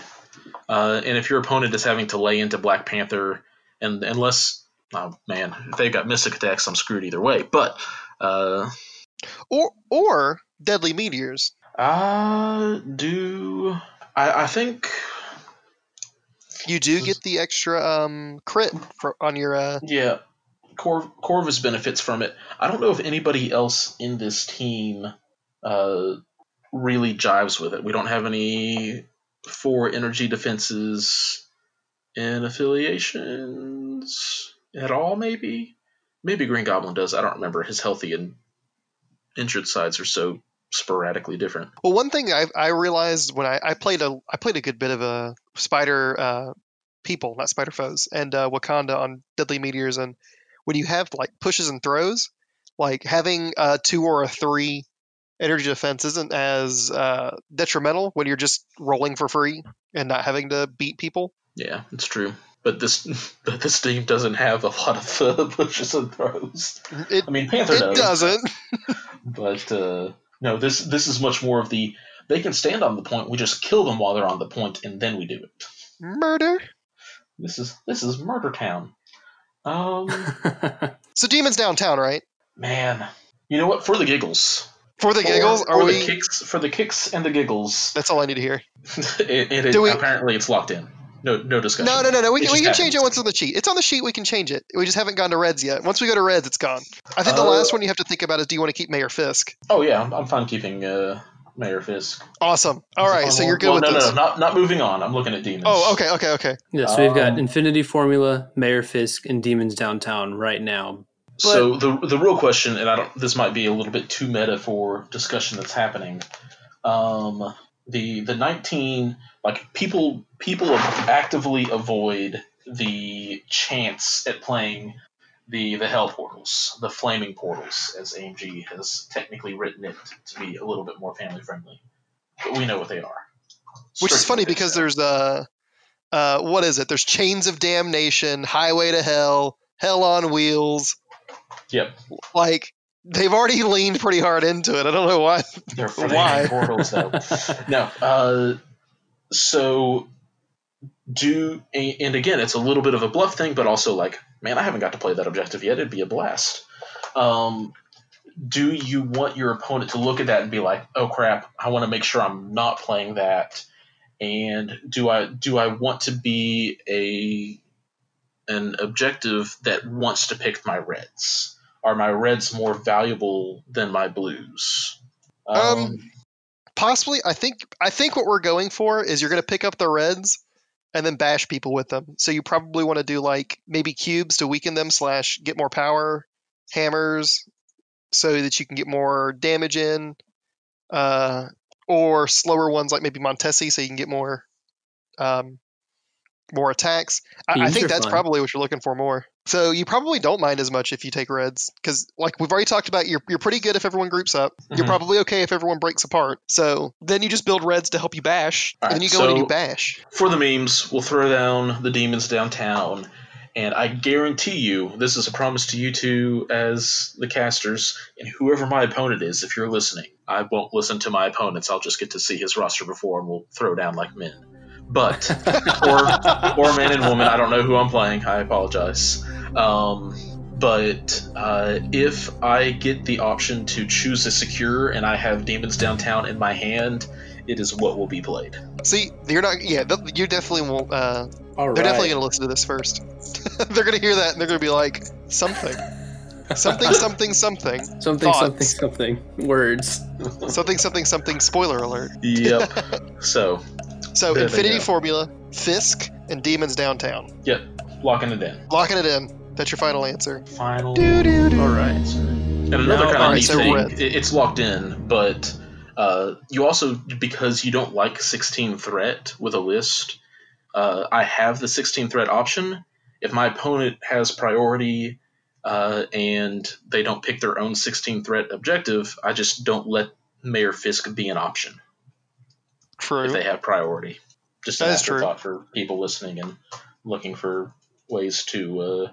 Uh, and if your opponent is having to lay into Black Panther, and unless, oh man, if they've got Mystic attacks, I'm screwed either way. But uh, Or or Deadly Meteors. I do. I, I think. You do get the extra um, crit for, on your. Uh, Yeah, Cor- Corvus benefits from it. I don't know if anybody else in this team uh, really jives with it. We don't have any four energy defenses in affiliations at all. Maybe, maybe Green Goblin does. I don't remember. His healthy and injured sides are so sporadically different. well, one thing I, I realized when I, I played a I played a good bit of a spider uh, people, not spider foes, and uh, Wakanda on Deadly Meteors, and when you have like pushes and throws, like having a two or a three energy defense isn't as uh, detrimental when you're just rolling for free and not having to beat people. Yeah, it's true. But this, but this team doesn't have a lot of uh, pushes and throws. It I mean, Panther it does. doesn't. But uh, no, this this is much more of the they can stand on the point. We just kill them while they're on the point, and then we do it. Murder. This is this is Murder Town. Um, So demons downtown, right? man, you know what? For the giggles, For the giggles, for, are for we? the kicks, for the kicks and the giggles, That's all I need to hear. it, it, Do we- apparently it's locked in. No, no discussion. No, no, no, no. We, It can- we just can change it once on the sheet. It's on the sheet. We can change it. We just haven't gone to Reds yet. Once we go to Reds, it's gone. I think the Uh, last one you have to think about is: Do you want to keep Mayor Fisk? Oh yeah, I'm, I'm fine keeping uh, Mayor Fisk. Awesome. All right, so you're good well, with no, this. No, no, not not moving on. I'm looking at demons. Oh, okay, okay, okay. yeah, so we've got Um, Infinity Formula, Mayor Fisk, and Demons Downtown right now. So the the real question, and I don't. This might be a little bit too meta for discussion that's happening. Um, the the 19 like people people actively avoid the chance at playing the the hell portals, the flaming portals, as AMG has technically written it to be a little bit more family friendly. But we know what they are. Which is funny because there's uh, uh, what is it? There's Chains of Damnation, Highway to Hell, Hell on Wheels. yep Like they've already leaned pretty hard into it. I don't know why. They're Why? flaming portals, though. no. Uh, so do and again, it's a little bit of a bluff thing, but also like, man, I haven't got to play that objective yet. It'd be a blast. Um, do you want your opponent to look at that and be like, oh crap, I want to make sure I'm not playing that? And do I do I want to be a an objective that wants to pick my reds? Are my reds more valuable than my blues? Um, Possibly, I think. I think what we're going for is you're going to pick up the Reds and then bash people with them. So you probably want to do like maybe cubes to weaken them slash get more power, hammers, so that you can get more damage in, uh, or slower ones like maybe Montesi, so you can get more, um, more attacks. I, I think that's fun. probably what you're looking for more. So you probably don't mind as much if you take Reds because, like we've already talked about, you're you're pretty good if everyone groups up. You're Mhm. probably okay if everyone breaks apart. So then you just build Reds to help you bash, and then you go in and you bash. for the memes, we'll throw down the demons downtown, and I guarantee you, this is a promise to you two as the casters, and whoever my opponent is, if you're listening. I won't listen to my opponents. I'll just get to see his roster before, and we'll throw down like men. But or or man and woman, I don't know who I'm playing. I apologize. Um, but uh, if I get the option to choose a secure, and I have demons downtown in my hand, it is what will be played. See, you're not. Yeah, you definitely won't. Uh, All they're definitely going to listen to this first. they're going to hear that and they're going to be like, something, something, something, something, something, thoughts. something, something. Words. something, something, something. Spoiler alert. Yep. so, So Infinity. Formula, Fisk, and Demons Downtown. yep, locking it in. Locking it in. That's your final answer. Final. All right. And another Now- kind of alright, neat so thing. Red. It's locked in, but uh, you also, because you don't like 16 threat with a list, uh, I have the 16 threat option. If my opponent has priority uh, and they don't pick their own 16 threat objective, I just don't let Mayor Fisk be an option True. if they have priority. Just an That is afterthought for people listening and looking for ways to uh,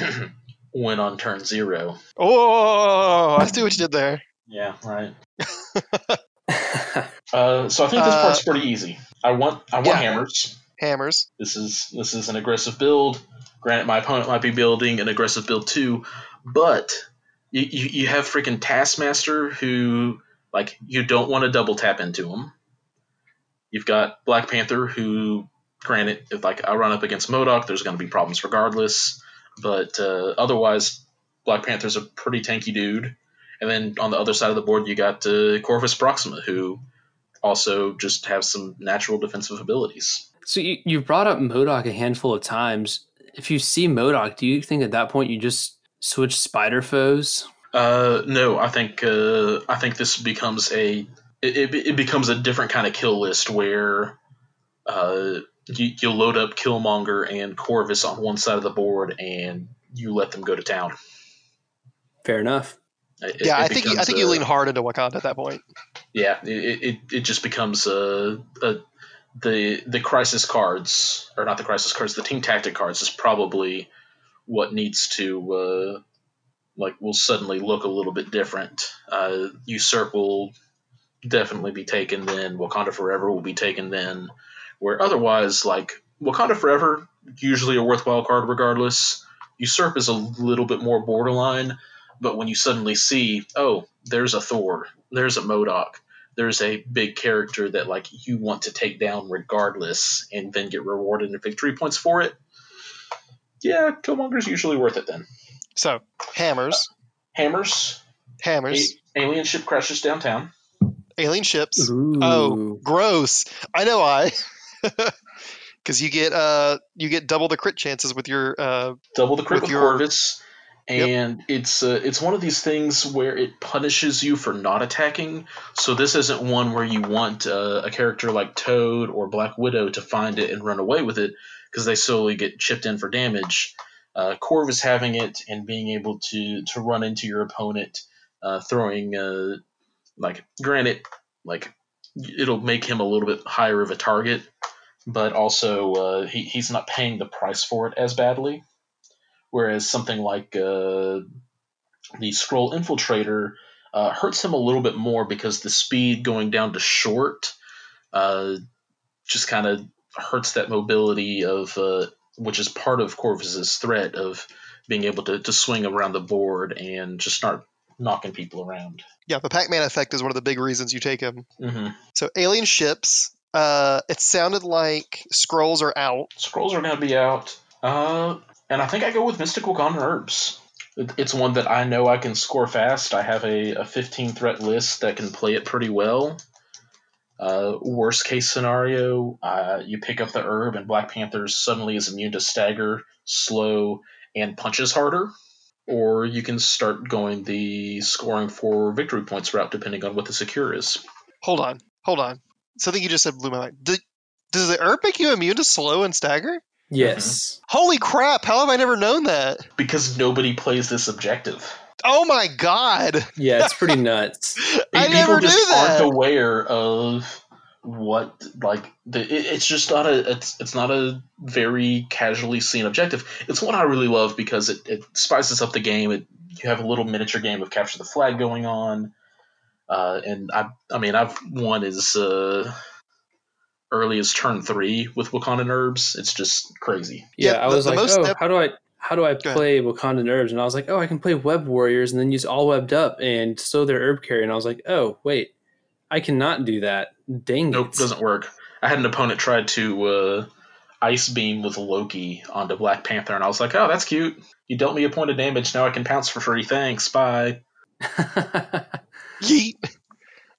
win on turn zero. Oh, I see what you did there. Yeah, right. Uh, so I think this Uh, part's pretty easy. I want I want yeah. hammers. Hammers. This is this is an aggressive build. Granted, my opponent might be building an aggressive build too, but you, you, you have freaking Taskmaster who like you don't want to double tap into him. You've got Black Panther who, granted, if like I run up against MODOK, there's going to be problems regardless. But uh, otherwise, Black Panther's a pretty tanky dude. And then on the other side of the board, you got uh, Corvus Proxima, who also just have some natural defensive abilities. so you, you brought up MODOK a handful of times. If you see MODOK, do you think at that point you just switch spider foes? Uh, no, I think uh, I think this becomes a it, it, it becomes a different kind of kill list where uh, you, you load up Killmonger and Corvus on one side of the board and you let them go to town. Fair enough. It- yeah, it I think you, I becomes think you lean hard into Wakanda at that point. Yeah, it, it, it just becomes a, a the the crisis cards or not the crisis cards, the team tactic cards is probably what needs to uh, like will suddenly look a little bit different. Uh, Usurp will definitely be taken then. Wakanda Forever will be taken then. Where otherwise, like Wakanda Forever, usually a worthwhile card regardless. Usurp is a little bit more borderline, but when you suddenly see, oh, there's a Thor, there's a MODOK, there's a big character that like you want to take down regardless, and then get rewarded in victory points for it. Yeah, Killmonger's usually worth it then. So hammers, uh, Hammers, hammers, a- alien ship crashes downtown. alien ships. Ooh. Oh, gross! I know why. Because you get uh you get double the crit chances with your uh double the crit With with, your- Corvus, and it's uh, it's one of these things where it punishes you for not attacking. So this isn't one where you want uh, a character like Toad or Black Widow to find it and run away with it because they slowly get chipped in for damage. Uh, Corvus having it and being able to to run into your opponent, uh, throwing uh, like granted like it'll make him a little bit higher of a target, but also uh, he, he's not paying the price for it as badly. Whereas something like uh, the Skrull Infiltrator uh, hurts him a little bit more because the speed going down to short uh, just kind of hurts that mobility of uh, which is part of Corvus's threat of being able to, to swing around the board and just start knocking people around. yeah the Pac-Man effect is one of the big reasons you take him. hmm So alien ships. Uh, it sounded like Skrulls are out. Skrulls are going to be out. Uh, and I think I go with Mystical Gone Herbs. It's one that I know I can score fast. I have a, a 15 threat list that can play it pretty well. Uh, worst case scenario, uh, you pick up the herb and Black Panther suddenly is immune to stagger, slow, and punches harder. Or you can start going the scoring for victory points route depending on what the secure is. Hold on, hold on. Something you just said blew my mind. Did, does the herb make you immune to slow and stagger? Yes. Mm-hmm. Holy crap! How have I never known that? Because nobody plays this objective. Oh my god! Yeah, it's pretty nuts. I People never knew just that. aren't aware of what like the, it, it's just not a it's it's not a very casually seen objective. It's one I really love because it, it spices up the game. It you have a little miniature game of capture the flag going on, uh, and I I mean I've won as uh, early as turn three with Wakandan herbs. It's just crazy. Yeah, Yeah, I was the like, most oh, ep- how do I how do I play Wakanda Herbs? And I was like, oh, I can play Web Warriors and then use all webbed up and slow their herb carry. And I was like, oh, wait, I cannot do that. Dang Nope, it. doesn't work. I had an opponent try to uh, ice beam with Loki onto Black Panther, and I was like, "Oh, that's cute. You dealt me a point of damage. Now I can pounce for free. Thanks. Bye." Yeet.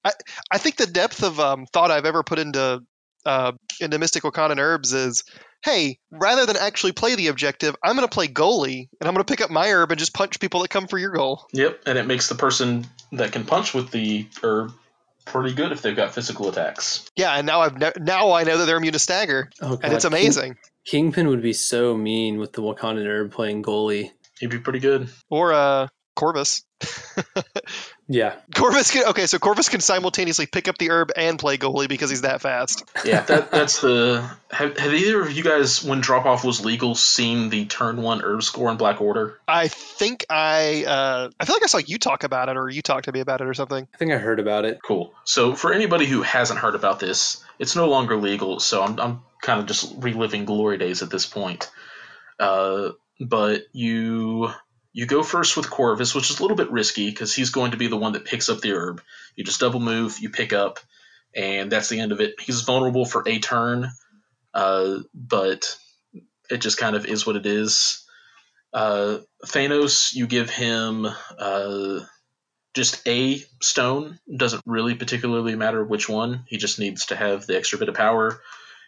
I I think the depth of um, thought I've ever put into uh, into Mystic Wakanda herbs is, hey, rather than actually play the objective, I'm going to play goalie and I'm going to pick up my herb and just punch people that come for your goal. Yep, and it makes the person that can punch with the herb pretty good if they've got physical attacks. Yeah, and now I've ne- now I know that they're immune to stagger, oh, and it's amazing. King- Kingpin would be so mean with the Wakandan herb playing goalie. He'd be pretty good. Or uh, Corvus. Yeah. Corvus can okay, so Corvus can simultaneously pick up the herb and play goalie because he's that fast. Yeah, that that's the. Have, have either of you guys, when drop off was legal, seen the turn one herb score in Black Order? I think I uh, I feel like I saw you talk about it, or you talked to me about it, or something. I think I heard about it. Cool. So for anybody who hasn't heard about this, it's no longer legal. So I'm I'm kind of just reliving glory days at this point. Uh, but you you go first with Corvus, which is a little bit risky because he's going to be the one that picks up the herb. You just double move, you pick up, and that's the end of it. He's vulnerable for a turn, uh, but it just kind of is what it is. Uh, Thanos, you give him uh, just a stone. Doesn't really particularly matter which one. He just needs to have the extra bit of power.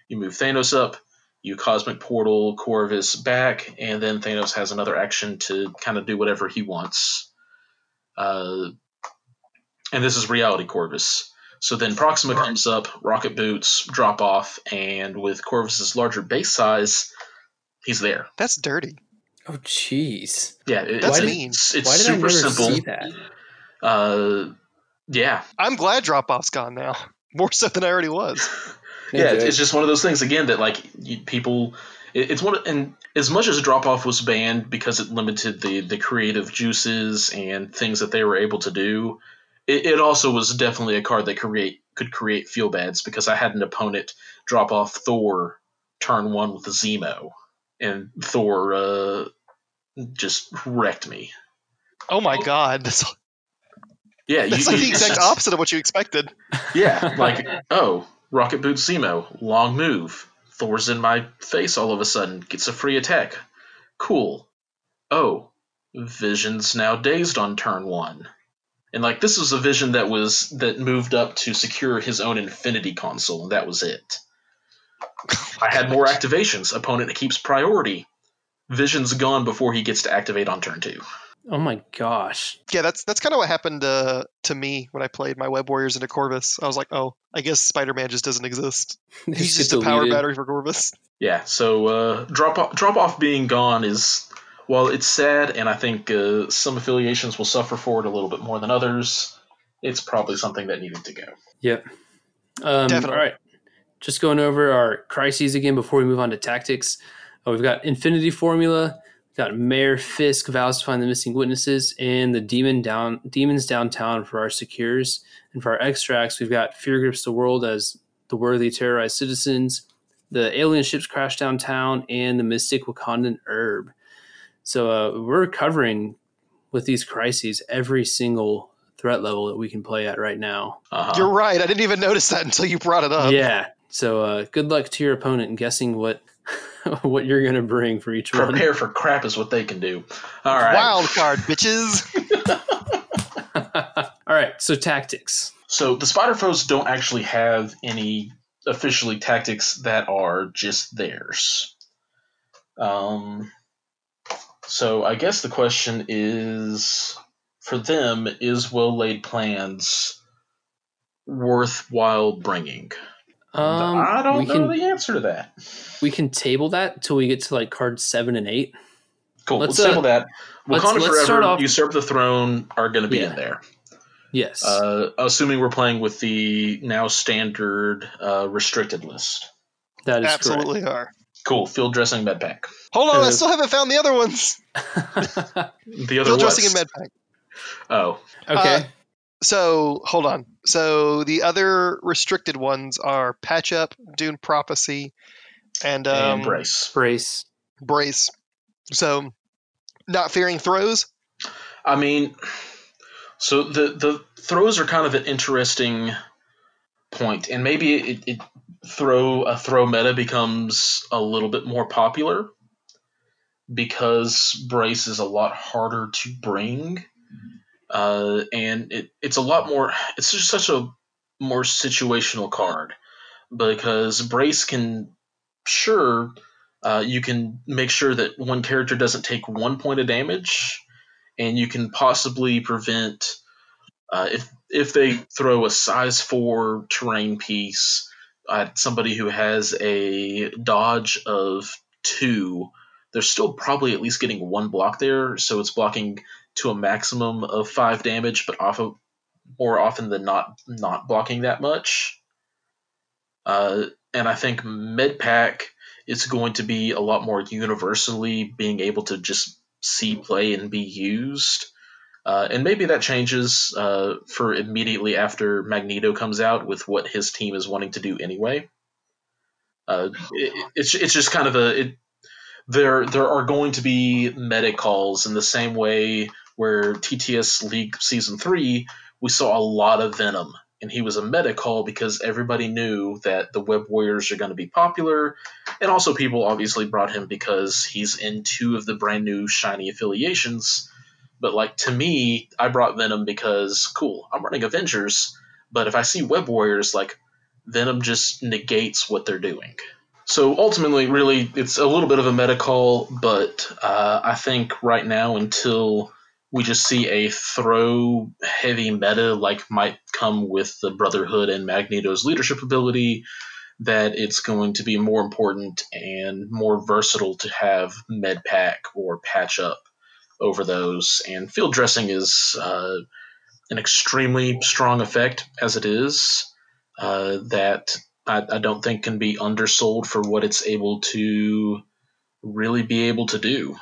You move Thanos up. You cosmic portal Corvus back, and then Thanos has another action to kind of do whatever he wants. Uh, and this is reality Corvus. So then Proxima comes up, rocket boots, drop off, and with Corvus's larger base size, he's there. That's dirty. Oh, jeez. Yeah, it- That's it's, mean. It's, it's Why did I super never simple. see that? Uh, yeah, I'm glad drop off's gone now, more so than I already was. yeah, it's, it's just one of those things again that like you, people. It, it's one of, and as much as drop off was banned because it limited the the creative juices and things that they were able to do. It, it also was definitely a card that create could create feel bads because I had an opponent drop off Thor turn one with a Zemo, and Thor uh, just wrecked me. Oh my god, that's, Yeah, that's you, like the exact opposite of what you expected. Yeah, like oh, Rocket Boot Zemo, long move. Thor's in my face all of a sudden, gets a free attack. Cool. Oh, Vision's now dazed on turn one. And like this was a vision that was that moved up to secure his own Infinity console, and that was it. I had more activations. Opponent keeps priority. Vision's gone before he gets to activate on turn two. Oh my gosh. Yeah, that's that's kind of what happened uh, to me when I played my Web Warriors into Corvus. I was like, oh, I guess Spider-Man just doesn't exist. He's just a power battery for Corvus. Yeah, so uh, drop off, drop off being gone is while it's sad, and I think uh, some affiliations will suffer for it a little bit more than others. It's probably something that needed to go. Yep. Um, Definitely. All right. Just going over our crises again before we move on to tactics. Uh, we've got Infinity Formula. We've got Mayor Fisk vows to find the missing witnesses, and the demon down demons downtown for our secures. And for our extracts, we've got Fear grips the world as the worthy terrorized citizens. The alien ships crash downtown, and the mystic Wakandan herb. So uh, we're covering with these crises every single threat level that we can play at right now. Uh-huh. You're right. I didn't even notice that until you brought it up. yeah. So uh, good luck to your opponent in guessing what what you're going to bring for each one. Prepare for crap is what they can do. All right. Wild card, bitches. All right. So tactics. So the Spider Foes don't actually have any officially tactics that are just theirs. Um, so I guess the question is for them is well laid plans worthwhile bringing? Um, I don't we know can the answer to that. we can table that till we get to like cards seven and eight. Cool. Let's, Let's, table uh, that. let's- let's Forever, start off- Usurp the Throne are going to be Yeah. in there. Yes. Uh, assuming we're playing with the now standard uh, restricted list. that is Absolutely are. Cool. Field dressing med pack. Hold on, I Uh, still haven't found the other ones. The other Field dressing was- and medpack. Oh, okay. So hold on. So the other restricted ones are Patch Up, Dune Prophecy, and um, and brace. Brace. Brace. So not fearing throws. I mean, so the the throws are kind of an interesting point, and maybe it, it throw a throw meta becomes a little bit more popular because brace is a lot harder to bring, uh, and it, it's a lot more. It's just such a more situational card because brace can sure uh, you can make sure that one character doesn't take one point of damage and you can possibly prevent uh, if if they throw a size four terrain piece at somebody who has a dodge of two, they're still probably at least getting one block there, so it's blocking to a maximum of five damage, but off of, more often than not not blocking that much. Uh, and I think Medpack is going to be a lot more universally being able to just see play and be used. Uh, and maybe that changes uh, for immediately after Magneto comes out with what his team is wanting to do anyway. Uh, it, it's it's just kind of a it, there there are going to be meta calls in the same way where TTS League season three we saw a lot of Venom and he was a meta call because everybody knew that the Web Warriors are going to be popular and also people obviously brought him because he's in two of the brand new shiny affiliations. But like to me, I brought Venom because cool, I'm running Avengers, but if I see Web Warriors, like Venom just negates what they're doing. So ultimately, really, it's a little bit of a meta call, but uh, I think right now until we just see a throw heavy meta like might come with the Brotherhood and Magneto's leadership ability, that it's going to be more important and more versatile to have med pack or patch up over those. And field dressing is uh, an extremely strong effect as it is uh, that I, I don't think can be undersold for what it's able to really be able to do.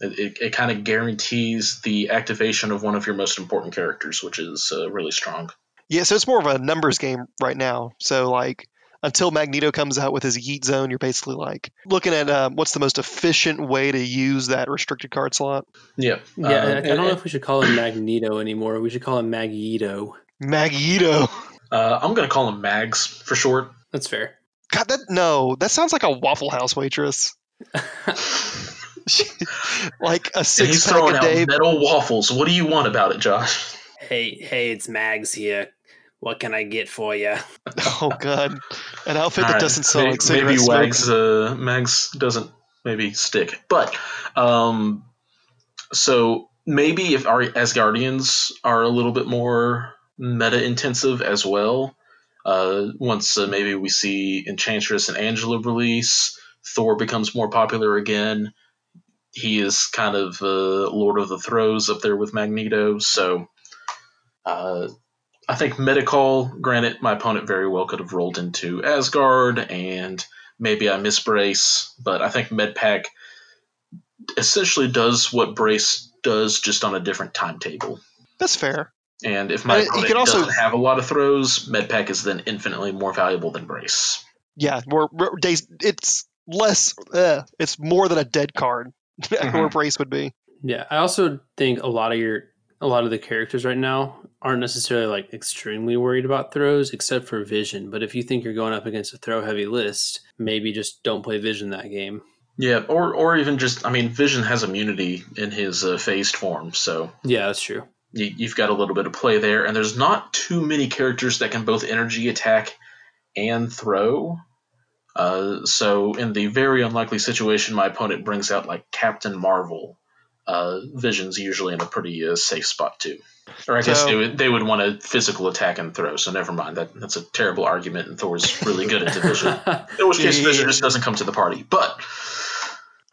It, it, it kind of guarantees the activation of one of your most important characters, which is uh, really strong. Yeah, so it's more of a numbers game right now. So like until Magneto comes out with his Yeet Zone, you're basically like looking at um, what's the most efficient way to use that restricted card slot. Yeah. Yeah, Uh, I, I don't know if we should call him Magneto anymore. We should call him Magneto. Magneto. uh, I'm going to call him Mags for short. That's fair. God, that no, that sounds like a Waffle House waitress. like a six he's pack throwing a out day. metal waffles. What do you want about it, Josh? hey, hey, it's Mags here. What can I get for you? Oh god, an outfit that right, doesn't smell may- like cigarette maybe smoke. Wags uh, Mags doesn't maybe stick, but um, so maybe if our Asgardians are a little bit more meta intensive as well. Uh, once uh, maybe we see Enchantress and Angela release, Thor becomes more popular again. He is kind of uh, Lord of the Throws up there with Magneto, so uh, I think Medical, granted, my opponent very well could have rolled into Asgard, and maybe I miss Brace, but I think Medpack essentially does what Brace does, just on a different timetable. That's fair. And if my you opponent also- doesn't have a lot of throws, Medpack is then infinitely more valuable than Brace. Yeah, more more days. It's less. Uh, it's more than a dead card. Mm-hmm. Where brace would be. Yeah, I also think a lot of your a lot of the characters right now aren't necessarily like extremely worried about throws, except for Vision. But if you think you're going up against a throw heavy list, maybe just don't play Vision that game. Yeah, or or even just, I mean, Vision has immunity in his uh, phased form, so Yeah, that's true. you, you've got a little bit of play there. And there's not too many characters that can both energy attack and throw. Uh, so in the very unlikely situation, my opponent brings out like Captain Marvel. Uh, Vision's usually in a pretty uh, safe spot too. Or I guess they would, they would want a physical attack and throw. So never mind. That that's a terrible argument, and Thor's really good at Division. In which case, Vision just doesn't come to the party. But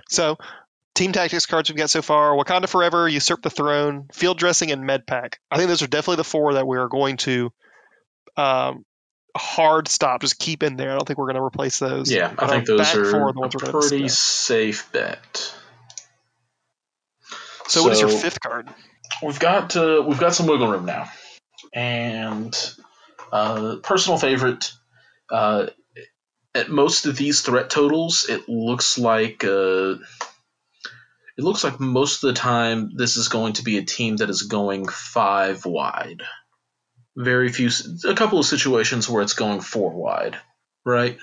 So, team tactics cards we've got so far: Wakanda Forever, Usurp the Throne, Field Dressing, and Med Pack. I think those are definitely the four that we are going to um, hard stop. Just keep in there. I don't think we're going to replace those. yeah, I But think those are four the a ones we're pretty safe bet. So, what is your fifth card? we've got uh, we've got some wiggle room now, and uh, personal favorite. Uh, at most of these threat totals, it looks like uh, it looks like most of the time this is going to be a team that is going five wide. Very few, a couple of situations where it's going four wide, right?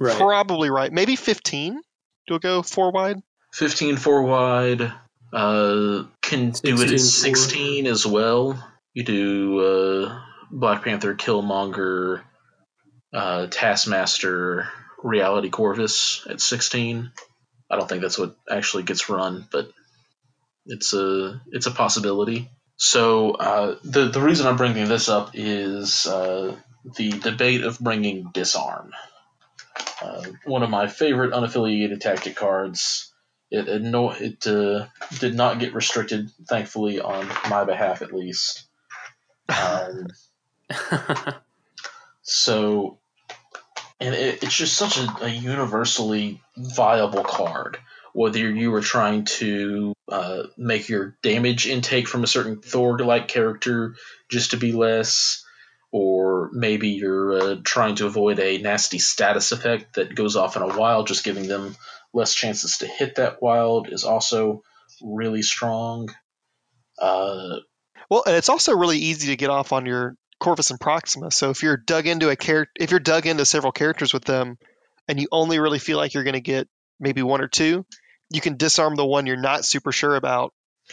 right. Probably right. Maybe fifteen. Do we go four wide? 15 four wide. Uh, can do it 16 at four. 16 as well. You do uh, Black Panther, Killmonger, uh, Taskmaster, Reality Corvus at 16. I don't think that's what actually gets run, but it's a it's a possibility. So uh, the the reason I'm bringing this up is uh, the debate of bringing disarm. Uh, one of my favorite unaffiliated tactic cards. It it, no, it uh, did not get restricted, thankfully, on my behalf at least. Um, so, and it, it's just such a, a universally viable card. Whether you were trying to uh, make your damage intake from a certain Thor-like character just to be less, or maybe you're uh, trying to avoid a nasty status effect that goes off in a wild, just giving them less chances to hit that wild is also really strong. Uh, Well, and it's also really easy to get off on your Corvus and Proxima. So if you're dug into a character, if you're dug into several characters with them, and you only really feel like you're going to get maybe one or two, you can disarm the one you're not super sure about.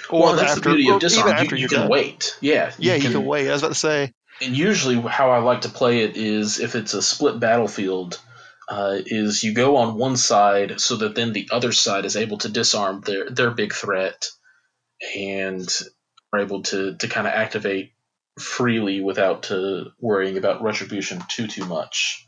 Or well, that's after, the beauty of disarm. even You, after you you're can done. wait. Yeah, Yeah, you can wait. I was about to say. And usually, how I like to play it is if it's a split battlefield, uh, is you go on one side so that then the other side is able to disarm their their big threat, and are able to to kind of activate freely without uh, worrying about retribution too too much.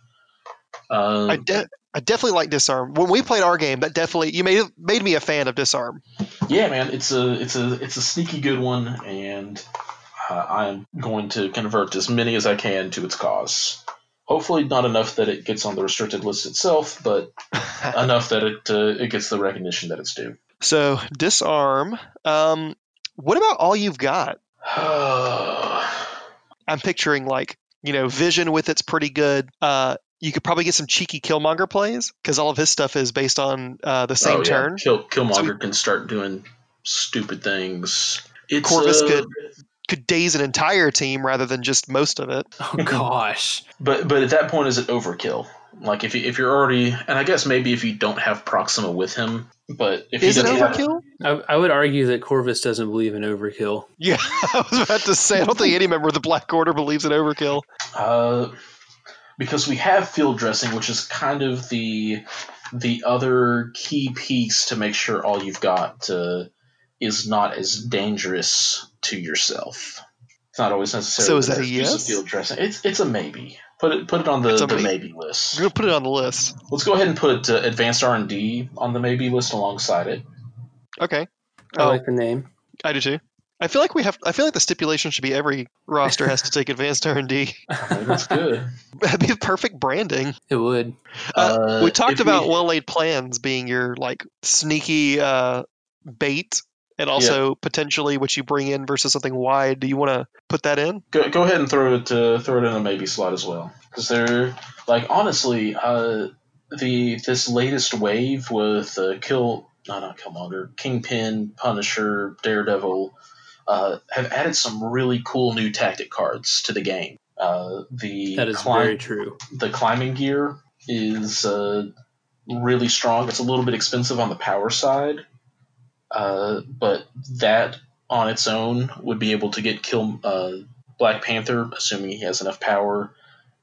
Um, I, de- I definitely like disarm. When we played our game, that definitely you made made me a fan of disarm. yeah, man, it's a it's a it's a sneaky good one, and uh, I'm going to convert as many as I can to its cause. Hopefully, not enough that it gets on the restricted list itself, but enough that it uh, it gets the recognition that it's due. so disarm. Um, what about all you've got? I'm picturing like you know Vision with it's pretty good. Uh, you could probably get some cheeky Killmonger plays because all of his stuff is based on uh, the same Oh, yeah. turn. Kill, Killmonger can start doing stupid things. It's Corvus uh, could could daze an entire team rather than just most of it. Oh gosh. But but at that point, is it overkill? Like if you, if you're already, and I guess maybe if you don't have Proxima with him, but if Is he it doesn't have- overkill? I, I would argue that Corvus doesn't believe in overkill. Yeah, I was about to say. I don't think any member of the Black Order believes in overkill. Uh, because we have field dressing, which is kind of the the other key piece to make sure all you've got uh, is not as dangerous to yourself. It's not always necessary. So is that a there's use of yes? Field dressing. It's it's a maybe. Put it put it on the, the maybe I'm list. gonna put it on the list. Let's go ahead and put uh, advanced R and D on the maybe list alongside it. Okay. I Oh, like the name. I do too. I feel like we have. I feel like the stipulation should be every roster has to take advanced R and D. that's good. That'd be perfect branding. It would. Uh, Uh, we talked about we- well laid plans being your like sneaky uh, bait, and also potentially what you bring in versus something wide. Do you want to put that in? Go, go ahead and throw it uh, throw it in a maybe slot as well because they're like honestly uh, the this latest wave with uh, kill no not Killmonger Kingpin Punisher Daredevil uh, have added some really cool new tactic cards to the game. Uh, the That is climb- very true. the climbing gear is uh, really strong. It's a little bit expensive on the power side, uh, but that on its own would be able to get kill uh, Black Panther, assuming he has enough power,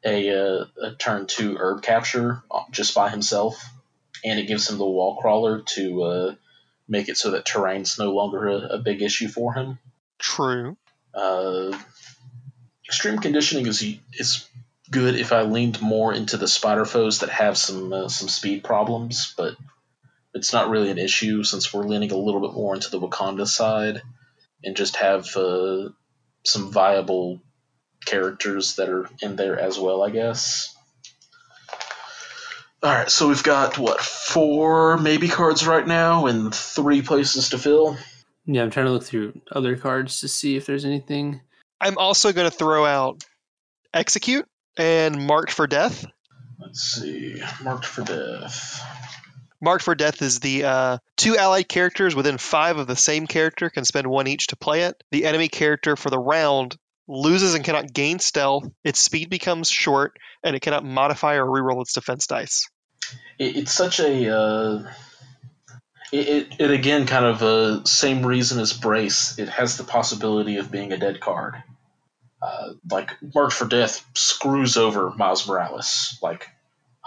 a, uh, a turn two herb capture just by himself, and it gives him the wall crawler to uh, make it so that terrain's no longer a, a big issue for him. True. Uh, extreme conditioning is is good if I leaned more into the spider foes that have some uh, some speed problems, but it's not really an issue since we're leaning a little bit more into the Wakanda side and just have uh, some viable characters that are in there as well, I guess. All right, so we've got what four maybe cards right now and three places to fill. Yeah, I'm trying to look through other cards to see if there's anything. I'm also going to throw out execute and marked for death. Let's see, marked for death. Marked for death is the uh, two allied characters within five of the same character can spend one each to play it. The enemy character for the round loses and cannot gain stealth. Its speed becomes short, and it cannot modify or reroll its defense dice. it's such a uh, it, it, again kind of uh, same reason as brace. It has the possibility of being a dead card. Uh, like marked for death screws over miles morales. Like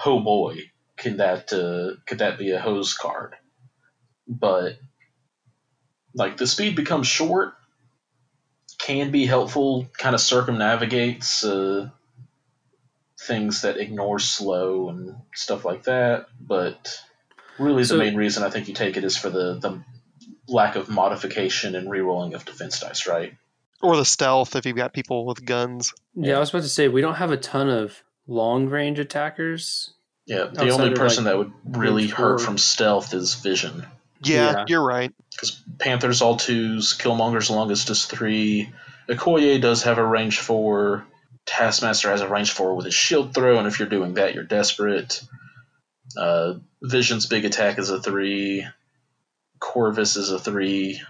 oh boy can that uh, could that be a hose card? But like the speed becomes short can be helpful kind of circumnavigates uh, things that ignore slow and stuff like that. But really, So- the main reason I think you take it is for the, the lack of modification and rerolling of defense dice, right? Or the stealth if you've got people with guns. Yeah, I was about to say we don't have a ton of long range attackers. Yeah, the only person like, that would really hurt from stealth is Vision. Yeah, Yeah. you're right. Because Panther's all twos, Killmonger's longest is three. Okoye does have a range four. Taskmaster has a range four with his shield throw, and if you're doing that, you're desperate. Uh, Vision's big attack is a three. Corvus is a three.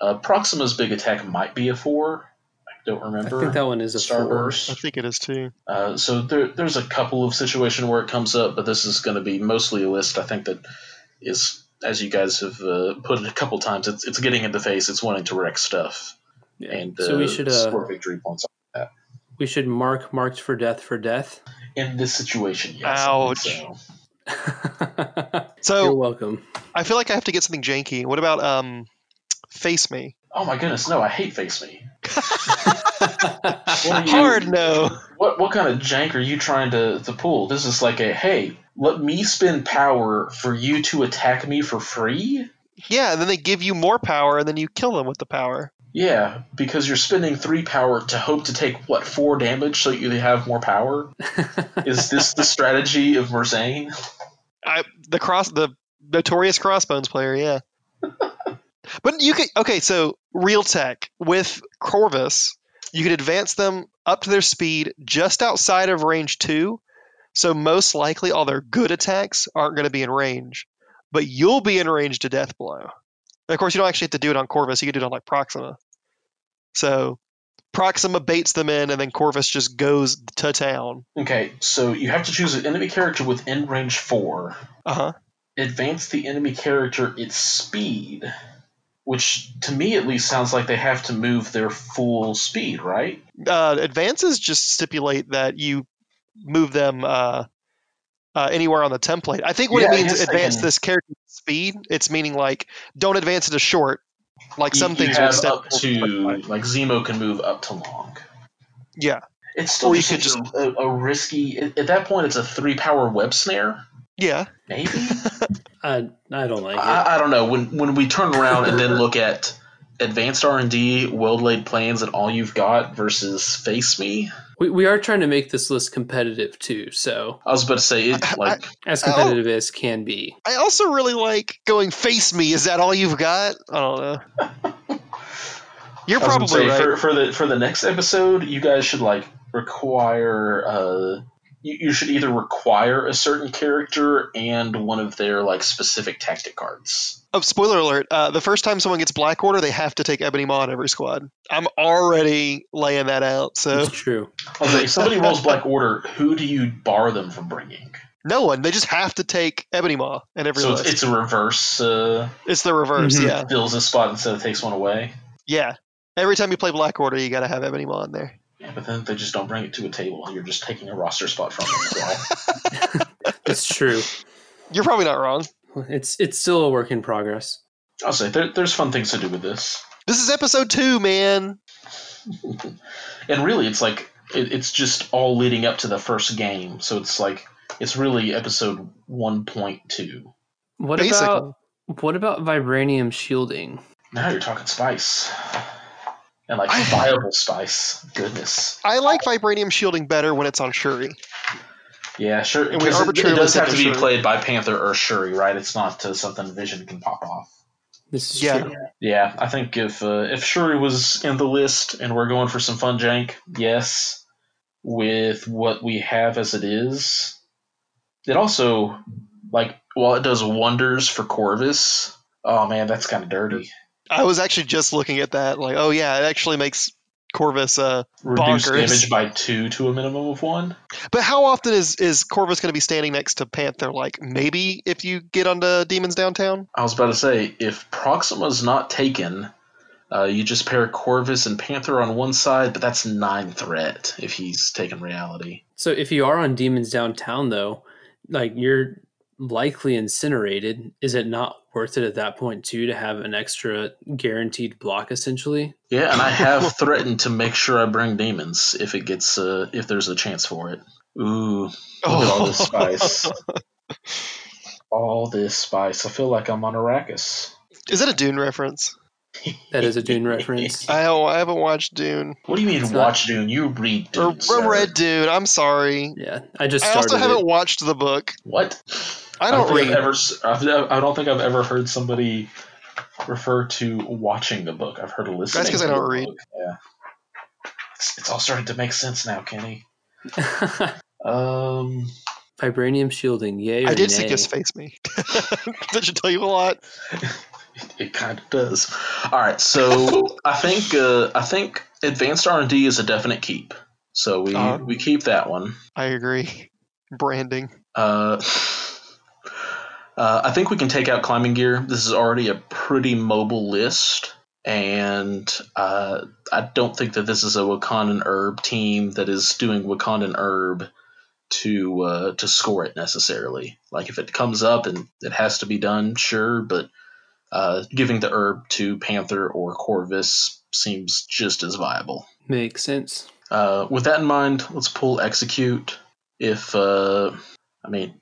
Uh, Proxima's big attack might be a four. I don't remember. I think that one is a four. I think it is too. Uh, so there, there's a couple of situation where it comes up, but this is going to be mostly a list. I think that is, as you guys have uh, put it a couple times, it's, it's getting in the face. It's wanting to wreck stuff Yeah. and uh, so we should uh, score victory points. On that. We should mark marked for death for death. In this situation, yes. Ouch. so. You're welcome. I feel like I have to get something janky. What about um, face me? Oh my goodness, no! I hate face me. What are you- Hard no. What what kind of jank are you trying to, to pull? This is like a hey, let me spend power for you to attack me for free. Yeah, and then they give you more power, and then you kill them with the power. Yeah, because you're spending three power to hope to take what four damage so you have more power. Is this the strategy of Merzane? I the cross the notorious crossbones player, yeah. but you could okay, so real tech with Corvus, you could advance them up to their speed just outside of range two. So most likely all their good attacks aren't going to be in range, but you'll be in range to death blow. And of course, you don't actually have to do it on Corvus. You can do it on like Proxima. So Proxima baits them in, and then Corvus just goes to town. Okay, so you have to choose an enemy character within range four. Uh huh. Advance the enemy character its speed, which to me at least sounds like they have to move their full speed, right? Uh, advances just stipulate that you move them uh, uh, anywhere on the template. I think what Yeah, it means advance this character speed. It's meaning like don't advance it to short. Like some you, things you will have step up to like Zemo can move up to long. Yeah, It's still Or you could seems a, a, a risky. At, at that point, it's a three power web snare. yeah. Maybe I I don't like it. I, I don't know. When when we turn around and then look at advanced R and D, well laid plans, and all you've got versus face me. we we are trying to make this list competitive too, so I was about to say it like as Oh. competitive as can be. I also really like going face me. Is that all you've got? I don't know. You're I was gonna probably say, right. for for the for the next episode, you guys should like require. Uh, you, you should either require a certain character and one of their like specific tactic cards. Oh, spoiler alert! Uh, the first time someone gets Black Order, they have to take Ebony Maw in every squad. I'm already laying that out. So It's true. Okay, if somebody rolls Black Order, who do you bar them from bringing? no one. They just have to take Ebony Maw and every So list. it's, It's, it's a reverse. Uh, the reverse. Mhm. Yeah, fills a spot instead of takes one away. yeah. Every time you play Black Order, you got to have Ebony Maw in there. Yeah, but then they just don't bring it to a table. You're just taking a roster spot from them. as well. It's true. You're probably not wrong. It's it's still a work in progress. I'll say there, there's fun things to do with this. This is episode two, man. and really it's like it, it's just all leading up to the first game so it's like it's really episode 1.2 What Basically. about what about vibranium shielding? now you're talking spice and like I- viable spice goodness I like Vibranium shielding better when it's on Shuri. yeah sure And we 'cause it, it does have to be Shuri. played by panther or shuri right it's not uh, something vision can pop off This is Yeah. true. yeah i think if uh, if shuri was in the list and we're going for some fun jank yes with what we have as it is it also like while it does wonders for corvus oh man that's kind of dirty I was actually just looking at that. Like, oh yeah, it actually makes Corvus. Uh, reduce Bonkers. damage by two to a minimum of one but how often is is Corvus going to be standing next to Panther? Like, maybe if you get onto Demons Downtown. i was about to say if proxima's not taken uh, you just pair corvus and panther on one side but that's nine threat if he's taken reality So if you are on Demons Downtown though, like you're likely incinerated, is it not worth it at that point too to have an extra guaranteed block essentially? Yeah, and I have threatened to make sure I bring demons if it gets uh, if there's a chance for it. Ooh, look at all this spice. all this spice. I feel like I'm on Arrakis. Is that a Dune reference? That is a Dune reference. I I haven't watched Dune What do you mean It's not- watch Dune? You read Dune. or sir. read Dune. I'm sorry. Yeah, I just I started also haven't it. watched the book. What? I don't think read. I've ever, I don't think I've ever heard somebody refer to watching the book. I've heard listening. That's 'cause to I don't read. book. Yeah. It's, it's all starting to make sense now, Kenny. Um, Vibranium shielding, yay or I did nay? suggest face me. that should tell you a lot. It kind of does. All right, so I think uh, I think advanced R and D is a definite keep. So we Uh-huh. we keep that one. I agree. Branding. Uh, uh, I think we can take out climbing gear. This is already a pretty mobile list, and uh, I don't think that this is a Wakandan herb team that is doing Wakandan herb to uh, to score it necessarily. Like if it comes up and it has to be done, sure, but uh, giving the herb to Panther or Corvus seems just as viable. Makes sense. Uh, with that in mind, let's pull execute. If uh, I mean,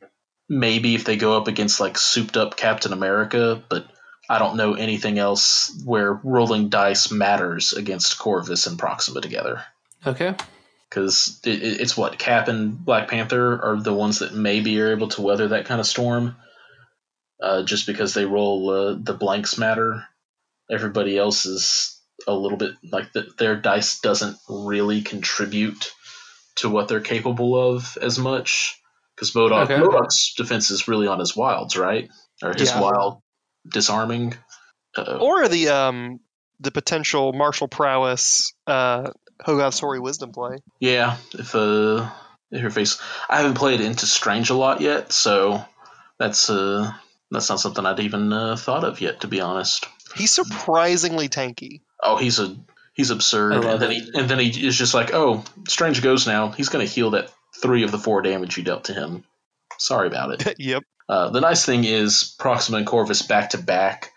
maybe if they go up against like souped up Captain America, but I don't know anything else where rolling dice matters against Corvus and Proxima together. Okay. Because it, it- it's what Cap and Black Panther are the ones that maybe are able to weather that kind of storm. Uh, just because they roll uh, the blanks matter. Everybody else is a little bit like the, their dice doesn't really contribute to what they're capable of as much. Because MODOK, Okay. MODOK's defense is really on his wilds, right? Or his Yeah. wild disarming. Uh-oh. Or the um the potential martial prowess uh Hogoth Sori wisdom play. Yeah, if uh, if your face, I haven't played into Strange a lot yet, so that's uh, that's not something I'd even uh, thought of yet, to be honest. He's surprisingly tanky. Oh, he's a he's absurd, and then it. he and then he is just like, oh, Strange goes now. He's gonna heal that three of the four damage you dealt to him. Sorry about it. yep. Uh, the nice thing is Proxima and Corvus back to back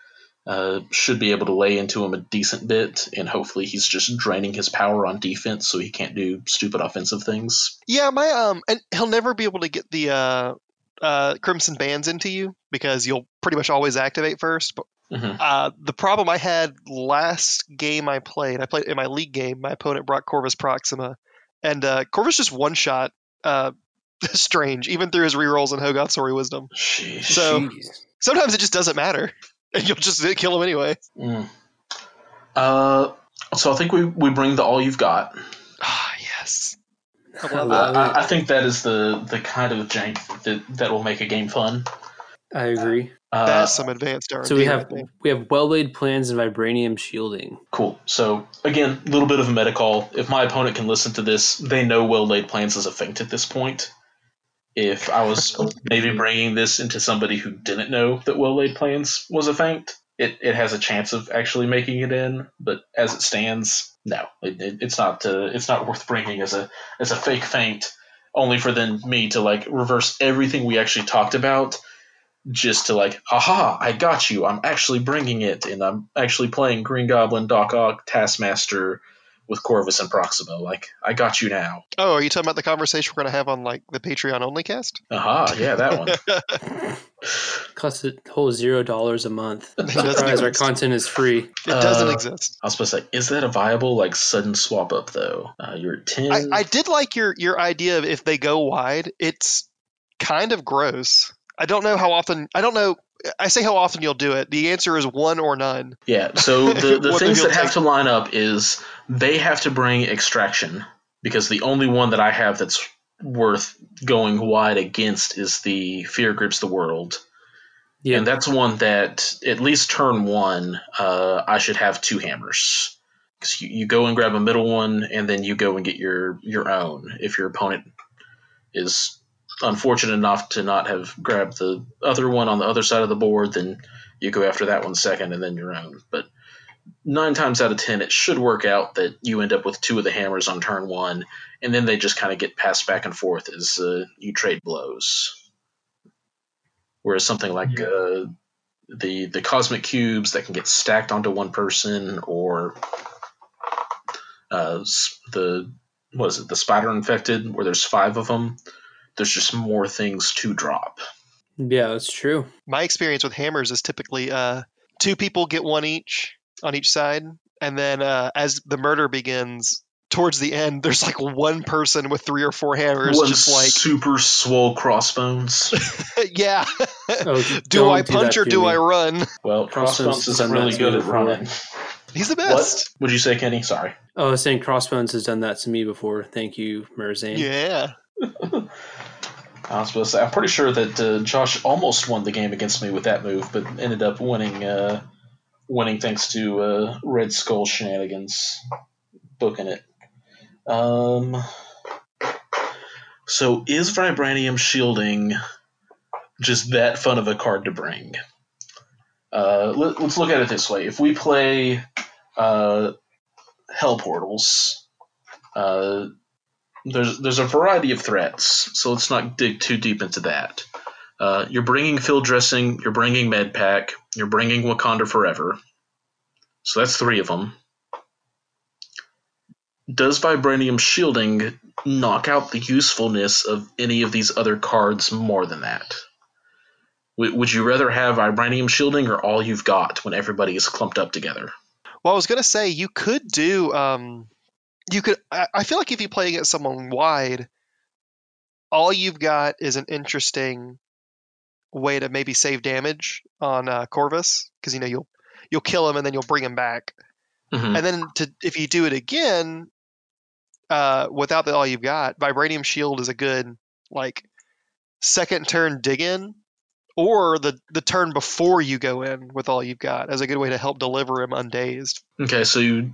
uh, should be able to lay into him a decent bit, and hopefully he's just draining his power on defense so he can't do stupid offensive things. Yeah, my um and he'll never be able to get the uh uh crimson bands into you because you'll pretty much always activate first. But hmm uh the problem I had last game I played, I played in my league game, my opponent brought Corvus Proxima. And uh Corvus just one shot uh strange, even through his rerolls and Hogoth Sori Wisdom. Sheesh. So- Jeez. Sometimes it just doesn't matter. And you'll just kill him anyway. Mm. Uh, so I think we, we bring the all you've got. Ah, yes. I I love love I, it. I think that is the, the kind of jank that, that will make a game fun. I agree. Uh, That's some advanced R&D. So we have there. we have well laid plans and vibranium shielding. Cool. So again, a little bit of a meta call. If my opponent can listen to this, they know well laid plans is a feint at this point. If I was maybe bringing this into somebody who didn't know that well laid plans was a feint, it, it has a chance of actually making it in. But as it stands, no, it, it, it's not. Uh, it's not worth bringing as a as a fake feint. Only for then me to like reverse everything we actually talked about just to like, haha, I got you. I'm actually bringing it, and I'm actually playing Green Goblin, Doc Ock, Taskmaster with Corvus and Proxima. Like, I got you now. Oh, are you talking about the conversation we're going to have on like the Patreon only cast? Aha, yeah, that one. Costs a whole zero dollars a month. It doesn't Surprise, our content is free. It doesn't Uh, exist. I was supposed to say, is that a viable like sudden swap up though? Uh, you're at ten. I, I did like your your idea of if they go wide, it's kind of gross. I don't know how often. I don't know. I say how often you'll do it. The answer is one or none. Yeah, so the, the things that he'll have to line up is they have to bring extraction because the only one that I have that's worth going wide against is the Fear Grips the World. Yeah, And that's one that at least turn one, uh, I should have two hammers. Because you, you go and grab a middle one, and then you go and get your your own. If your opponent is unfortunate enough to not have grabbed the other one on the other side of the board, then you go after that one second, and then your own. But nine times out of ten, it should work out that you end up with two of the hammers on turn one, and then they just kind of get passed back and forth as uh, you trade blows. Whereas something like uh, the the cosmic cubes that can get stacked onto one person, or uh, the what is it, the spider infected, where there's five of them. There's just more things to drop. yeah, that's true. My experience with hammers is typically uh, two people get one each on each side, and then uh, as the murder begins, towards the end, there's like one person with three or four hammers, One just like, super swole crossbones. yeah. Oh, do I punch that or do me. I run? Well, Crossbones crossbones isn't really good at before. running. He's the What best. would you say, Kenny? Sorry. Oh, I was saying Crossbones has done that to me before. Thank you, Merzane. Yeah. I was supposed to say, I'm pretty sure that uh, Josh almost won the game against me with that move, but ended up winning. Uh, winning thanks to uh, Red Skull shenanigans, booking it. Um. So is vibranium shielding just that fun of a card to bring? Uh, let, us look at it this way: if we play uh, Hell Portals, uh, there's there's a variety of threats, so let's not dig too deep into that. Uh, you're bringing field dressing, you're bringing med pack, you're bringing Wakanda Forever, so that's three of them. Does vibranium shielding knock out the usefulness of any of these other cards more than that? W- would you rather have vibranium shielding or all you've got when everybody is clumped up together? Well, I was gonna say you could do. Um, you could. I, I feel like if you play against someone wide, all you've got is an interesting way to maybe save damage on uh, Corvus because you know you'll you'll kill him and then you'll bring him back, Mhm. and then to if you do it again, uh, without the all you've got, vibranium shield is a good like second turn dig in, or the the turn before you go in with all you've got as a good way to help deliver him undazed. Okay, so you,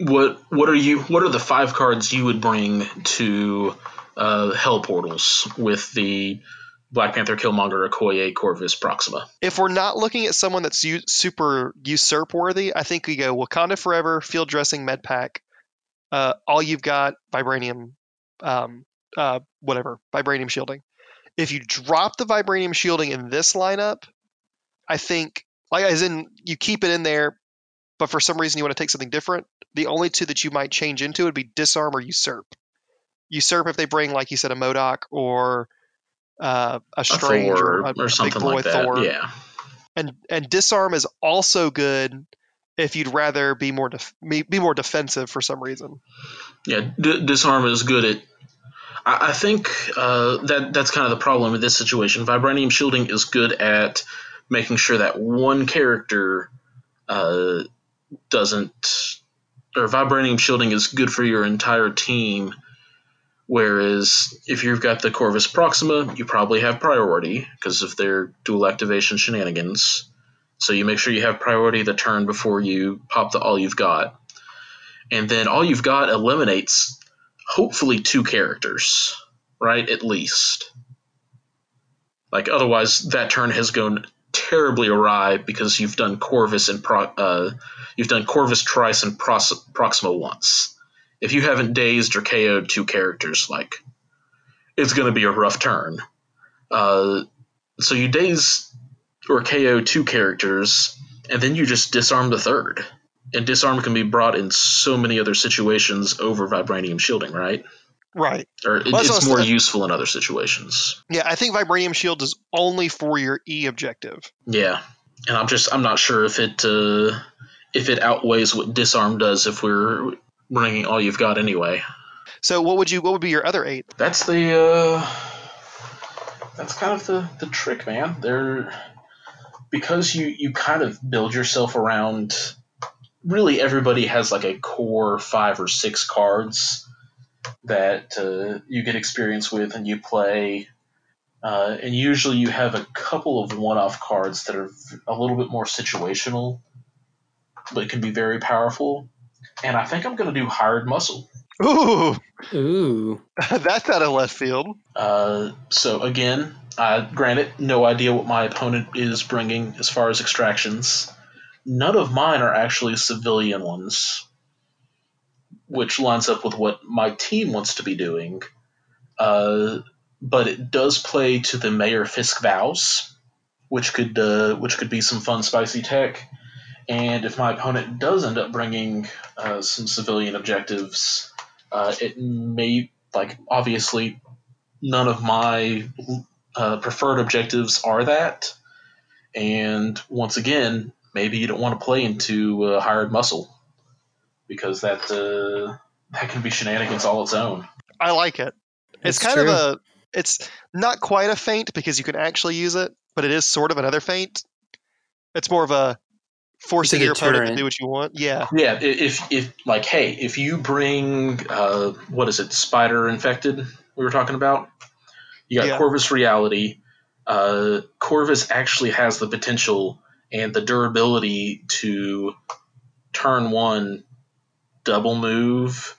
what what are you? What are the five cards you would bring to uh, Hell Portals with the Black Panther, Killmonger, Okoye, Corvus, Proxima? If we're not looking at someone that's u- super usurp worthy, I think we go Wakanda Forever, Field Dressing, Med Pack, uh, all you've got, Vibranium, um, uh, whatever, Vibranium Shielding. If you drop the Vibranium Shielding in this lineup, I think, like as in you keep it in there, but for some reason you want to take something different. The only two that you might change into would be Disarm or Usurp. Usurp if they bring, like you said, a MODOK or uh, a A Strange Thor or, a, a big something boy like that. Thor Yeah. and and disarm is also good if you'd rather be more def- be be more defensive for some reason. Yeah, D- disarm is good at. I, I think uh, that that's kind of the problem with this situation. Vibranium shielding is good at making sure that one character uh, doesn't, or vibranium shielding is good for your entire team. Whereas if you've got the Corvus Proxima, you probably have priority because of their dual activation shenanigans. So you make sure you have priority the turn before you pop the all you've got and then all you've got eliminates hopefully two characters, right? At least. Like otherwise, that turn has gone terribly awry because you've done Corvus and Pro, uh, you've done Corvus Trice and Pros- Proxima once. If you haven't dazed or KO'd two characters, like it's going to be a rough turn. Uh, so you daze or KO two characters, and then you just disarm the third and disarm can be brought in so many other situations over vibranium shielding, right? Right. Or it, Well, it's more said. useful in other situations. Yeah, I think vibranium shield is only for your E objective. Yeah, and I'm just I'm not sure if it uh, if it outweighs what disarm does if we're bringing all you've got anyway. So what would you what would be your other eight? That's the uh, that's kind of the the trick, man. They're because you you kind of build yourself around. Really, everybody has like a core five or six cards that uh, you get experience with and you play. Uh, and usually you have a couple of one-off cards that are a little bit more situational, but can be very powerful. And I think I'm going to do hired muscle. Ooh, Ooh. that's out of left field. Uh, so again, uh, granted, no idea what my opponent is bringing as far as extractions. None of mine are actually civilian ones, which lines up with what my team wants to be doing. Uh, but it does play to the Mayor Fisk vows, which could uh, which could be some fun, spicy tech. And if my opponent does end up bringing uh, some civilian objectives, uh, it may like obviously none of my uh, preferred objectives are that. And once again, maybe you don't want to play into uh, hired muscle because that uh, that can be shenanigans all its own. I like it. It's That's kind true. of a it's not quite a feint because you can actually use it, but it is sort of another feint. It's more of a forcing your opponent to do what you want. Yeah. Yeah, i- if if like, hey, if you bring uh, what is it, spider infected? We were talking about. You got Yeah. Corvus Reality. Uh, Corvus actually has the potential and the durability to turn one double move,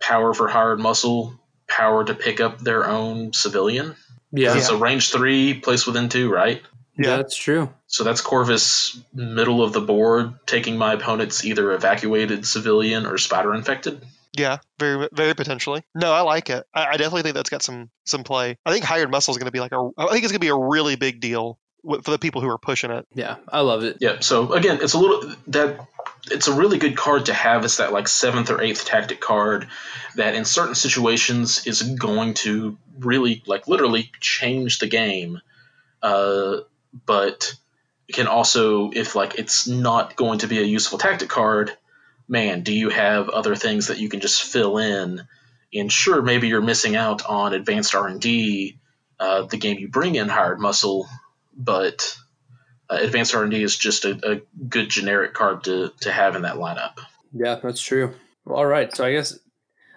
power for hired muscle, power to pick up their own civilian. Yeah, It's a range three, place within two, right? yeah, that's true. So that's Corvus middle of the board, taking my opponent's either evacuated civilian or spider infected. Yeah, very very potentially. No, I like it. I, I definitely think that's got some some play. I think hired muscle is going to be like a. I think it's going to be a really big deal for the people who are pushing it. Yeah, I love it. Yeah. So again, it's a little that it's a really good card to have. It's that like seventh or eighth tactic card that in certain situations is going to really like literally change the game. Uh, but can also if like it's not going to be a useful tactic card, man, do you have other things that you can just fill in? And sure, maybe you're missing out on advanced R and D, uh, the game you bring in hired muscle, but uh, advanced R&D is just a, a good generic card to, to have in that lineup. Yeah, that's true. All right, so I guess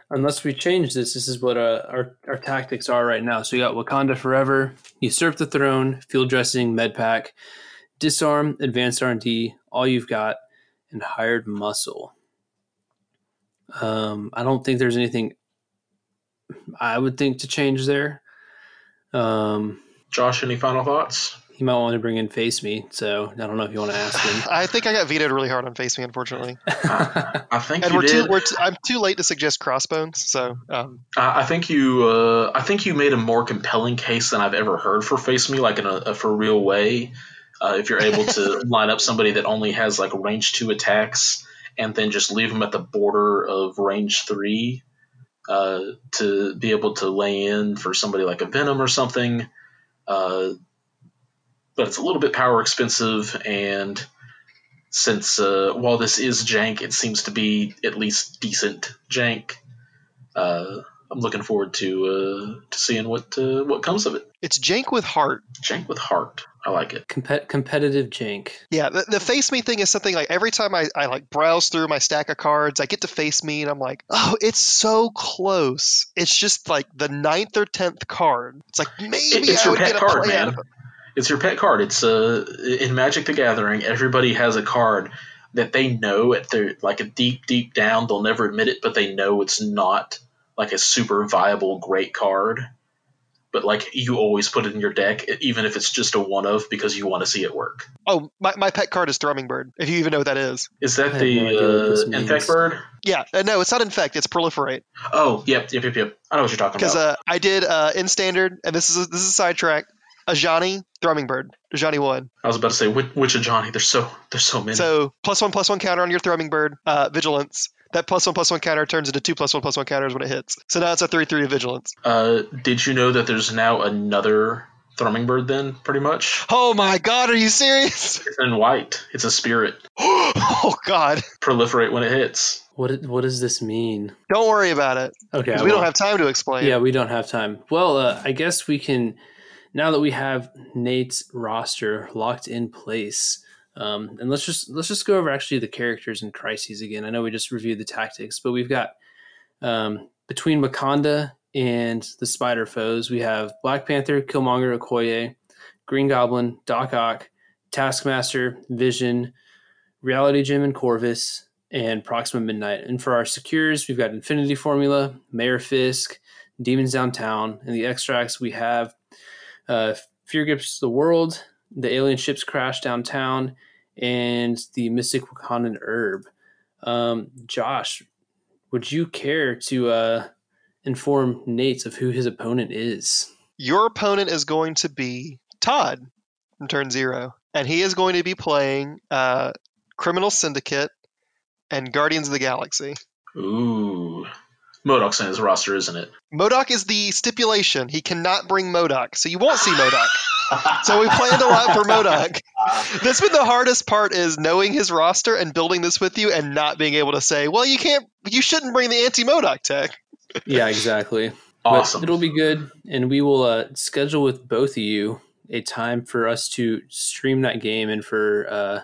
unless we change this, this is what uh, our our tactics are right now. So you got Wakanda Forever, usurp the throne, field dressing, med pack, disarm, advanced R and D, all you've got, and hired muscle. Um, I don't think there's anything I would think to change there. Um, Josh, any final thoughts? He might want to bring in Face Me, so I don't know if you want to ask him. I think I got vetoed really hard on Face Me, unfortunately. I think And you we're did. too, we're too, I'm too late to suggest Crossbones, so um, I I think you. Uh, I think you made a more compelling case than I've ever heard for Face Me, like in a, a for real way. Uh, if you're able to line up somebody that only has like range two attacks, and then just leave them at the border of range three, uh, to be able to lay in for somebody like a Venom or something. Uh, but it's a little bit power expensive, and since uh, while this is jank, it seems to be at least decent jank. Uh, I'm looking forward to uh, to seeing what uh, what comes of it. it's jank with heart. Jank with heart. I like it. Compet- competitive jank. Yeah, the, the face me thing is something like every time I, I like browse through my stack of cards, I get to face me and I'm like, oh, it's so close. It's just like the ninth or tenth card. It's like maybe it's I your would pet get a card, play out man. of it. It's your pet card. It's uh in Magic the Gathering, everybody has a card that they know at their like a deep deep down they'll never admit it, but they know it's not like a super viable great card. But like you always put it in your deck, even if it's just a one of, because you want to see it work. Oh, my, my pet card is Thrummingbird, if you even know what that is. Is that the no idea what this uh. Infect Bird? Yeah, uh, no, it's not Infect, it's Proliferate. Oh, yep, yep, yep, yep. I know what you're talking Because about. uh, I did uh, in Standard, and this is a, this is a sidetrack, Ajani, Thrummingbird. Ajani 1. I was about to say which, which Ajani? There's so there's so many. So plus one plus one counter on your Thrummingbird, uh, vigilance. That plus one plus one counter turns into two plus one plus one counters when it hits. So now it's a three three vigilance. uh, did you know that there's now another Thrummingbird? Then pretty much. Oh my god, are you serious? It's in white. It's a spirit. oh god. Proliferate when it hits. What what does this mean? Don't worry about it. Okay. I we don't won't. have time to explain. Yeah, we don't have time. Well, uh, I guess we can now that we have Nate's roster locked in place. Um, and let's just let's just go over actually the characters and crises again. I know we just reviewed the tactics, but we've got um, between Wakanda and the Spider Foes, we have Black Panther, Killmonger, Okoye, Green Goblin, Doc Ock, Taskmaster, Vision, Reality Gem, and Corvus, and Proxima Midnight. And for our secures, we've got Infinity Formula, Mayor Fisk, Demons Downtown. and the extracts, we have uh, Fear Grips the World, the Alien Ships Crash Downtown, and the Mystic Wakandan Herb. Um, Josh, would you care to uh, inform Nate of who his opponent is? Your opponent is going to be Todd from turn zero. And he is going to be playing uh, Criminal Syndicate and Guardians of the Galaxy. Ooh. MODOK's in his roster, isn't it? MODOK is the stipulation. He cannot bring MODOK, so you won't see MODOK. so we planned a lot for MODOK. That's been the hardest part is knowing his roster and building this with you and not being able to say, well, you can't, you shouldn't bring the anti MODOK tech. Yeah, exactly. Awesome. But it'll be good, and we will uh, schedule with both of you a time for us to stream that game and for uh,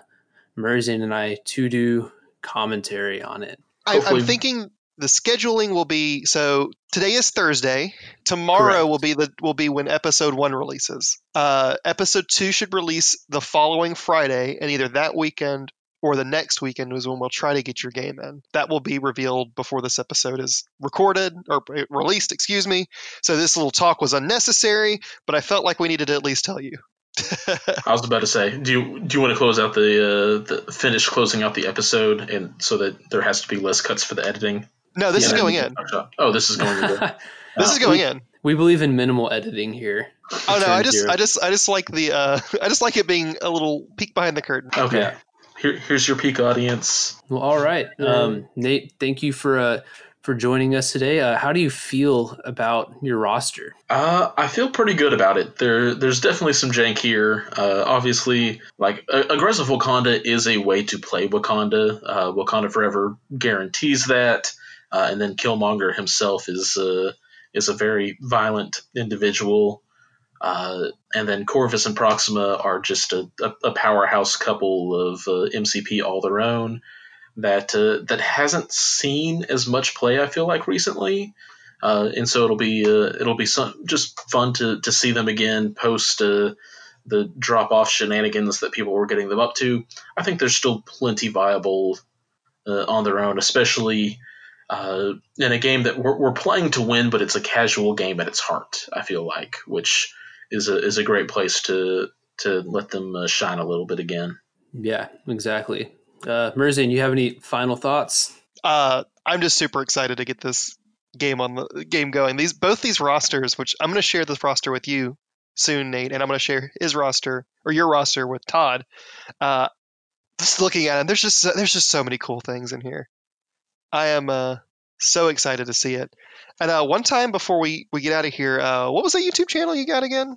Merzane and I to do commentary on it. I, I'm thinking the scheduling will be so today is Thursday. Tomorrow Correct. will be the will be when episode one releases. Uh, episode two should release the following Friday, and either that weekend or the next weekend is when we'll try to get your game in. That will be revealed before this episode is recorded or released. Excuse me. So this little talk was unnecessary, but I felt like we needed to at least tell you. I was about to say, do you do you want to close out the uh, the finish closing out the episode, and so that there has to be less cuts for the editing? No, this Yeah, is going in. Oh, this is going in. This is going in. we believe in minimal editing here. Oh no, I just, zero. I just, I just like the, uh, I just like it being a little peek behind the curtain. Okay. Yeah. Here, here's your peak audience. Well, all right, um, Nate. Thank you for uh, for joining us today. Uh, how do you feel about your roster? Uh, I feel pretty good about it. There, there's definitely some jank here. Uh, obviously, like uh, aggressive Wakanda is a way to play Wakanda. Uh, Wakanda Forever guarantees that, uh, and then Killmonger himself is uh, is a very violent individual. Uh, and then Corvus and Proxima are just a, a, powerhouse couple of uh, MCP all their own. that uh, that hasn't seen as much play. I feel like recently, uh, and so it'll be it'll be some, just fun to to see them again post the drop off shenanigans that people were getting them up to. I think there's still plenty viable uh, on their own, especially uh, in a game that we're, we're playing to win, but it's a casual game at its heart. I feel like, which is a is a great place to to let them uh, shine a little bit again. Yeah, exactly. Uh, Merzane, you have any final thoughts? Uh, I'm just super excited to get this game on the game going. These both these rosters, which I'm going to share this roster with you soon, Nate, and I'm going to share his roster or your roster with Todd. Uh, just looking at it, there's just there's just so many cool things in here. I am uh, so excited to see it. And uh, one time before we, we get out of here, uh, what was that YouTube channel you got again?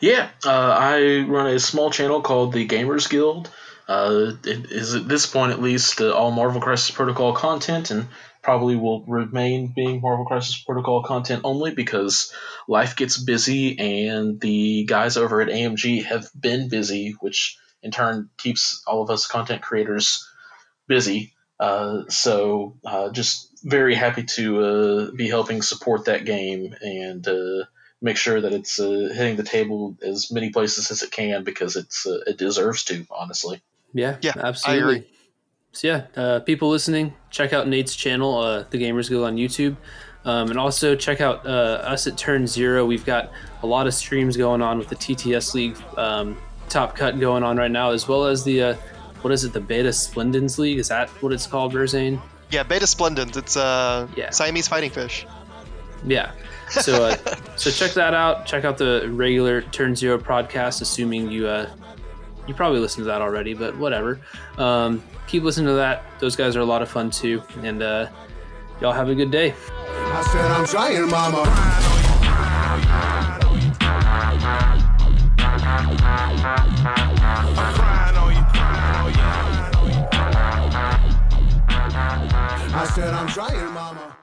Yeah, uh, I run a small channel called the Gamers Guild. Uh, it is at this point at least uh, all Marvel Crisis Protocol content, and probably will remain being Marvel Crisis Protocol content only because life gets busy, and the guys over at AMG have been busy, which in turn keeps all of us content creators busy. Uh, so uh, just very happy to uh, be helping support that game and uh, make sure that it's uh, hitting the table as many places as it can because it's uh, it deserves to honestly. Yeah, yeah, absolutely. So yeah, people listening, check out Nate's channel, the Gamers Guild on YouTube. Um, and also check out us at Turn Zero. We've got a lot of streams going on with the TTS League um, Top Cut going on right now, as well as the what is it? The Betta Splendens League? Is that what it's called, Verzane? Yeah, Betta Splendens. It's uh, yeah. Siamese fighting fish. Yeah. So uh, so check that out. Check out the regular Turn Zero podcast. Assuming you uh, you probably listened to that already, but whatever. Um, keep listening to that. Those guys are a lot of fun too, and uh, y'all have a good day. I said I'm trying, mama. I said, I'm trying, mama.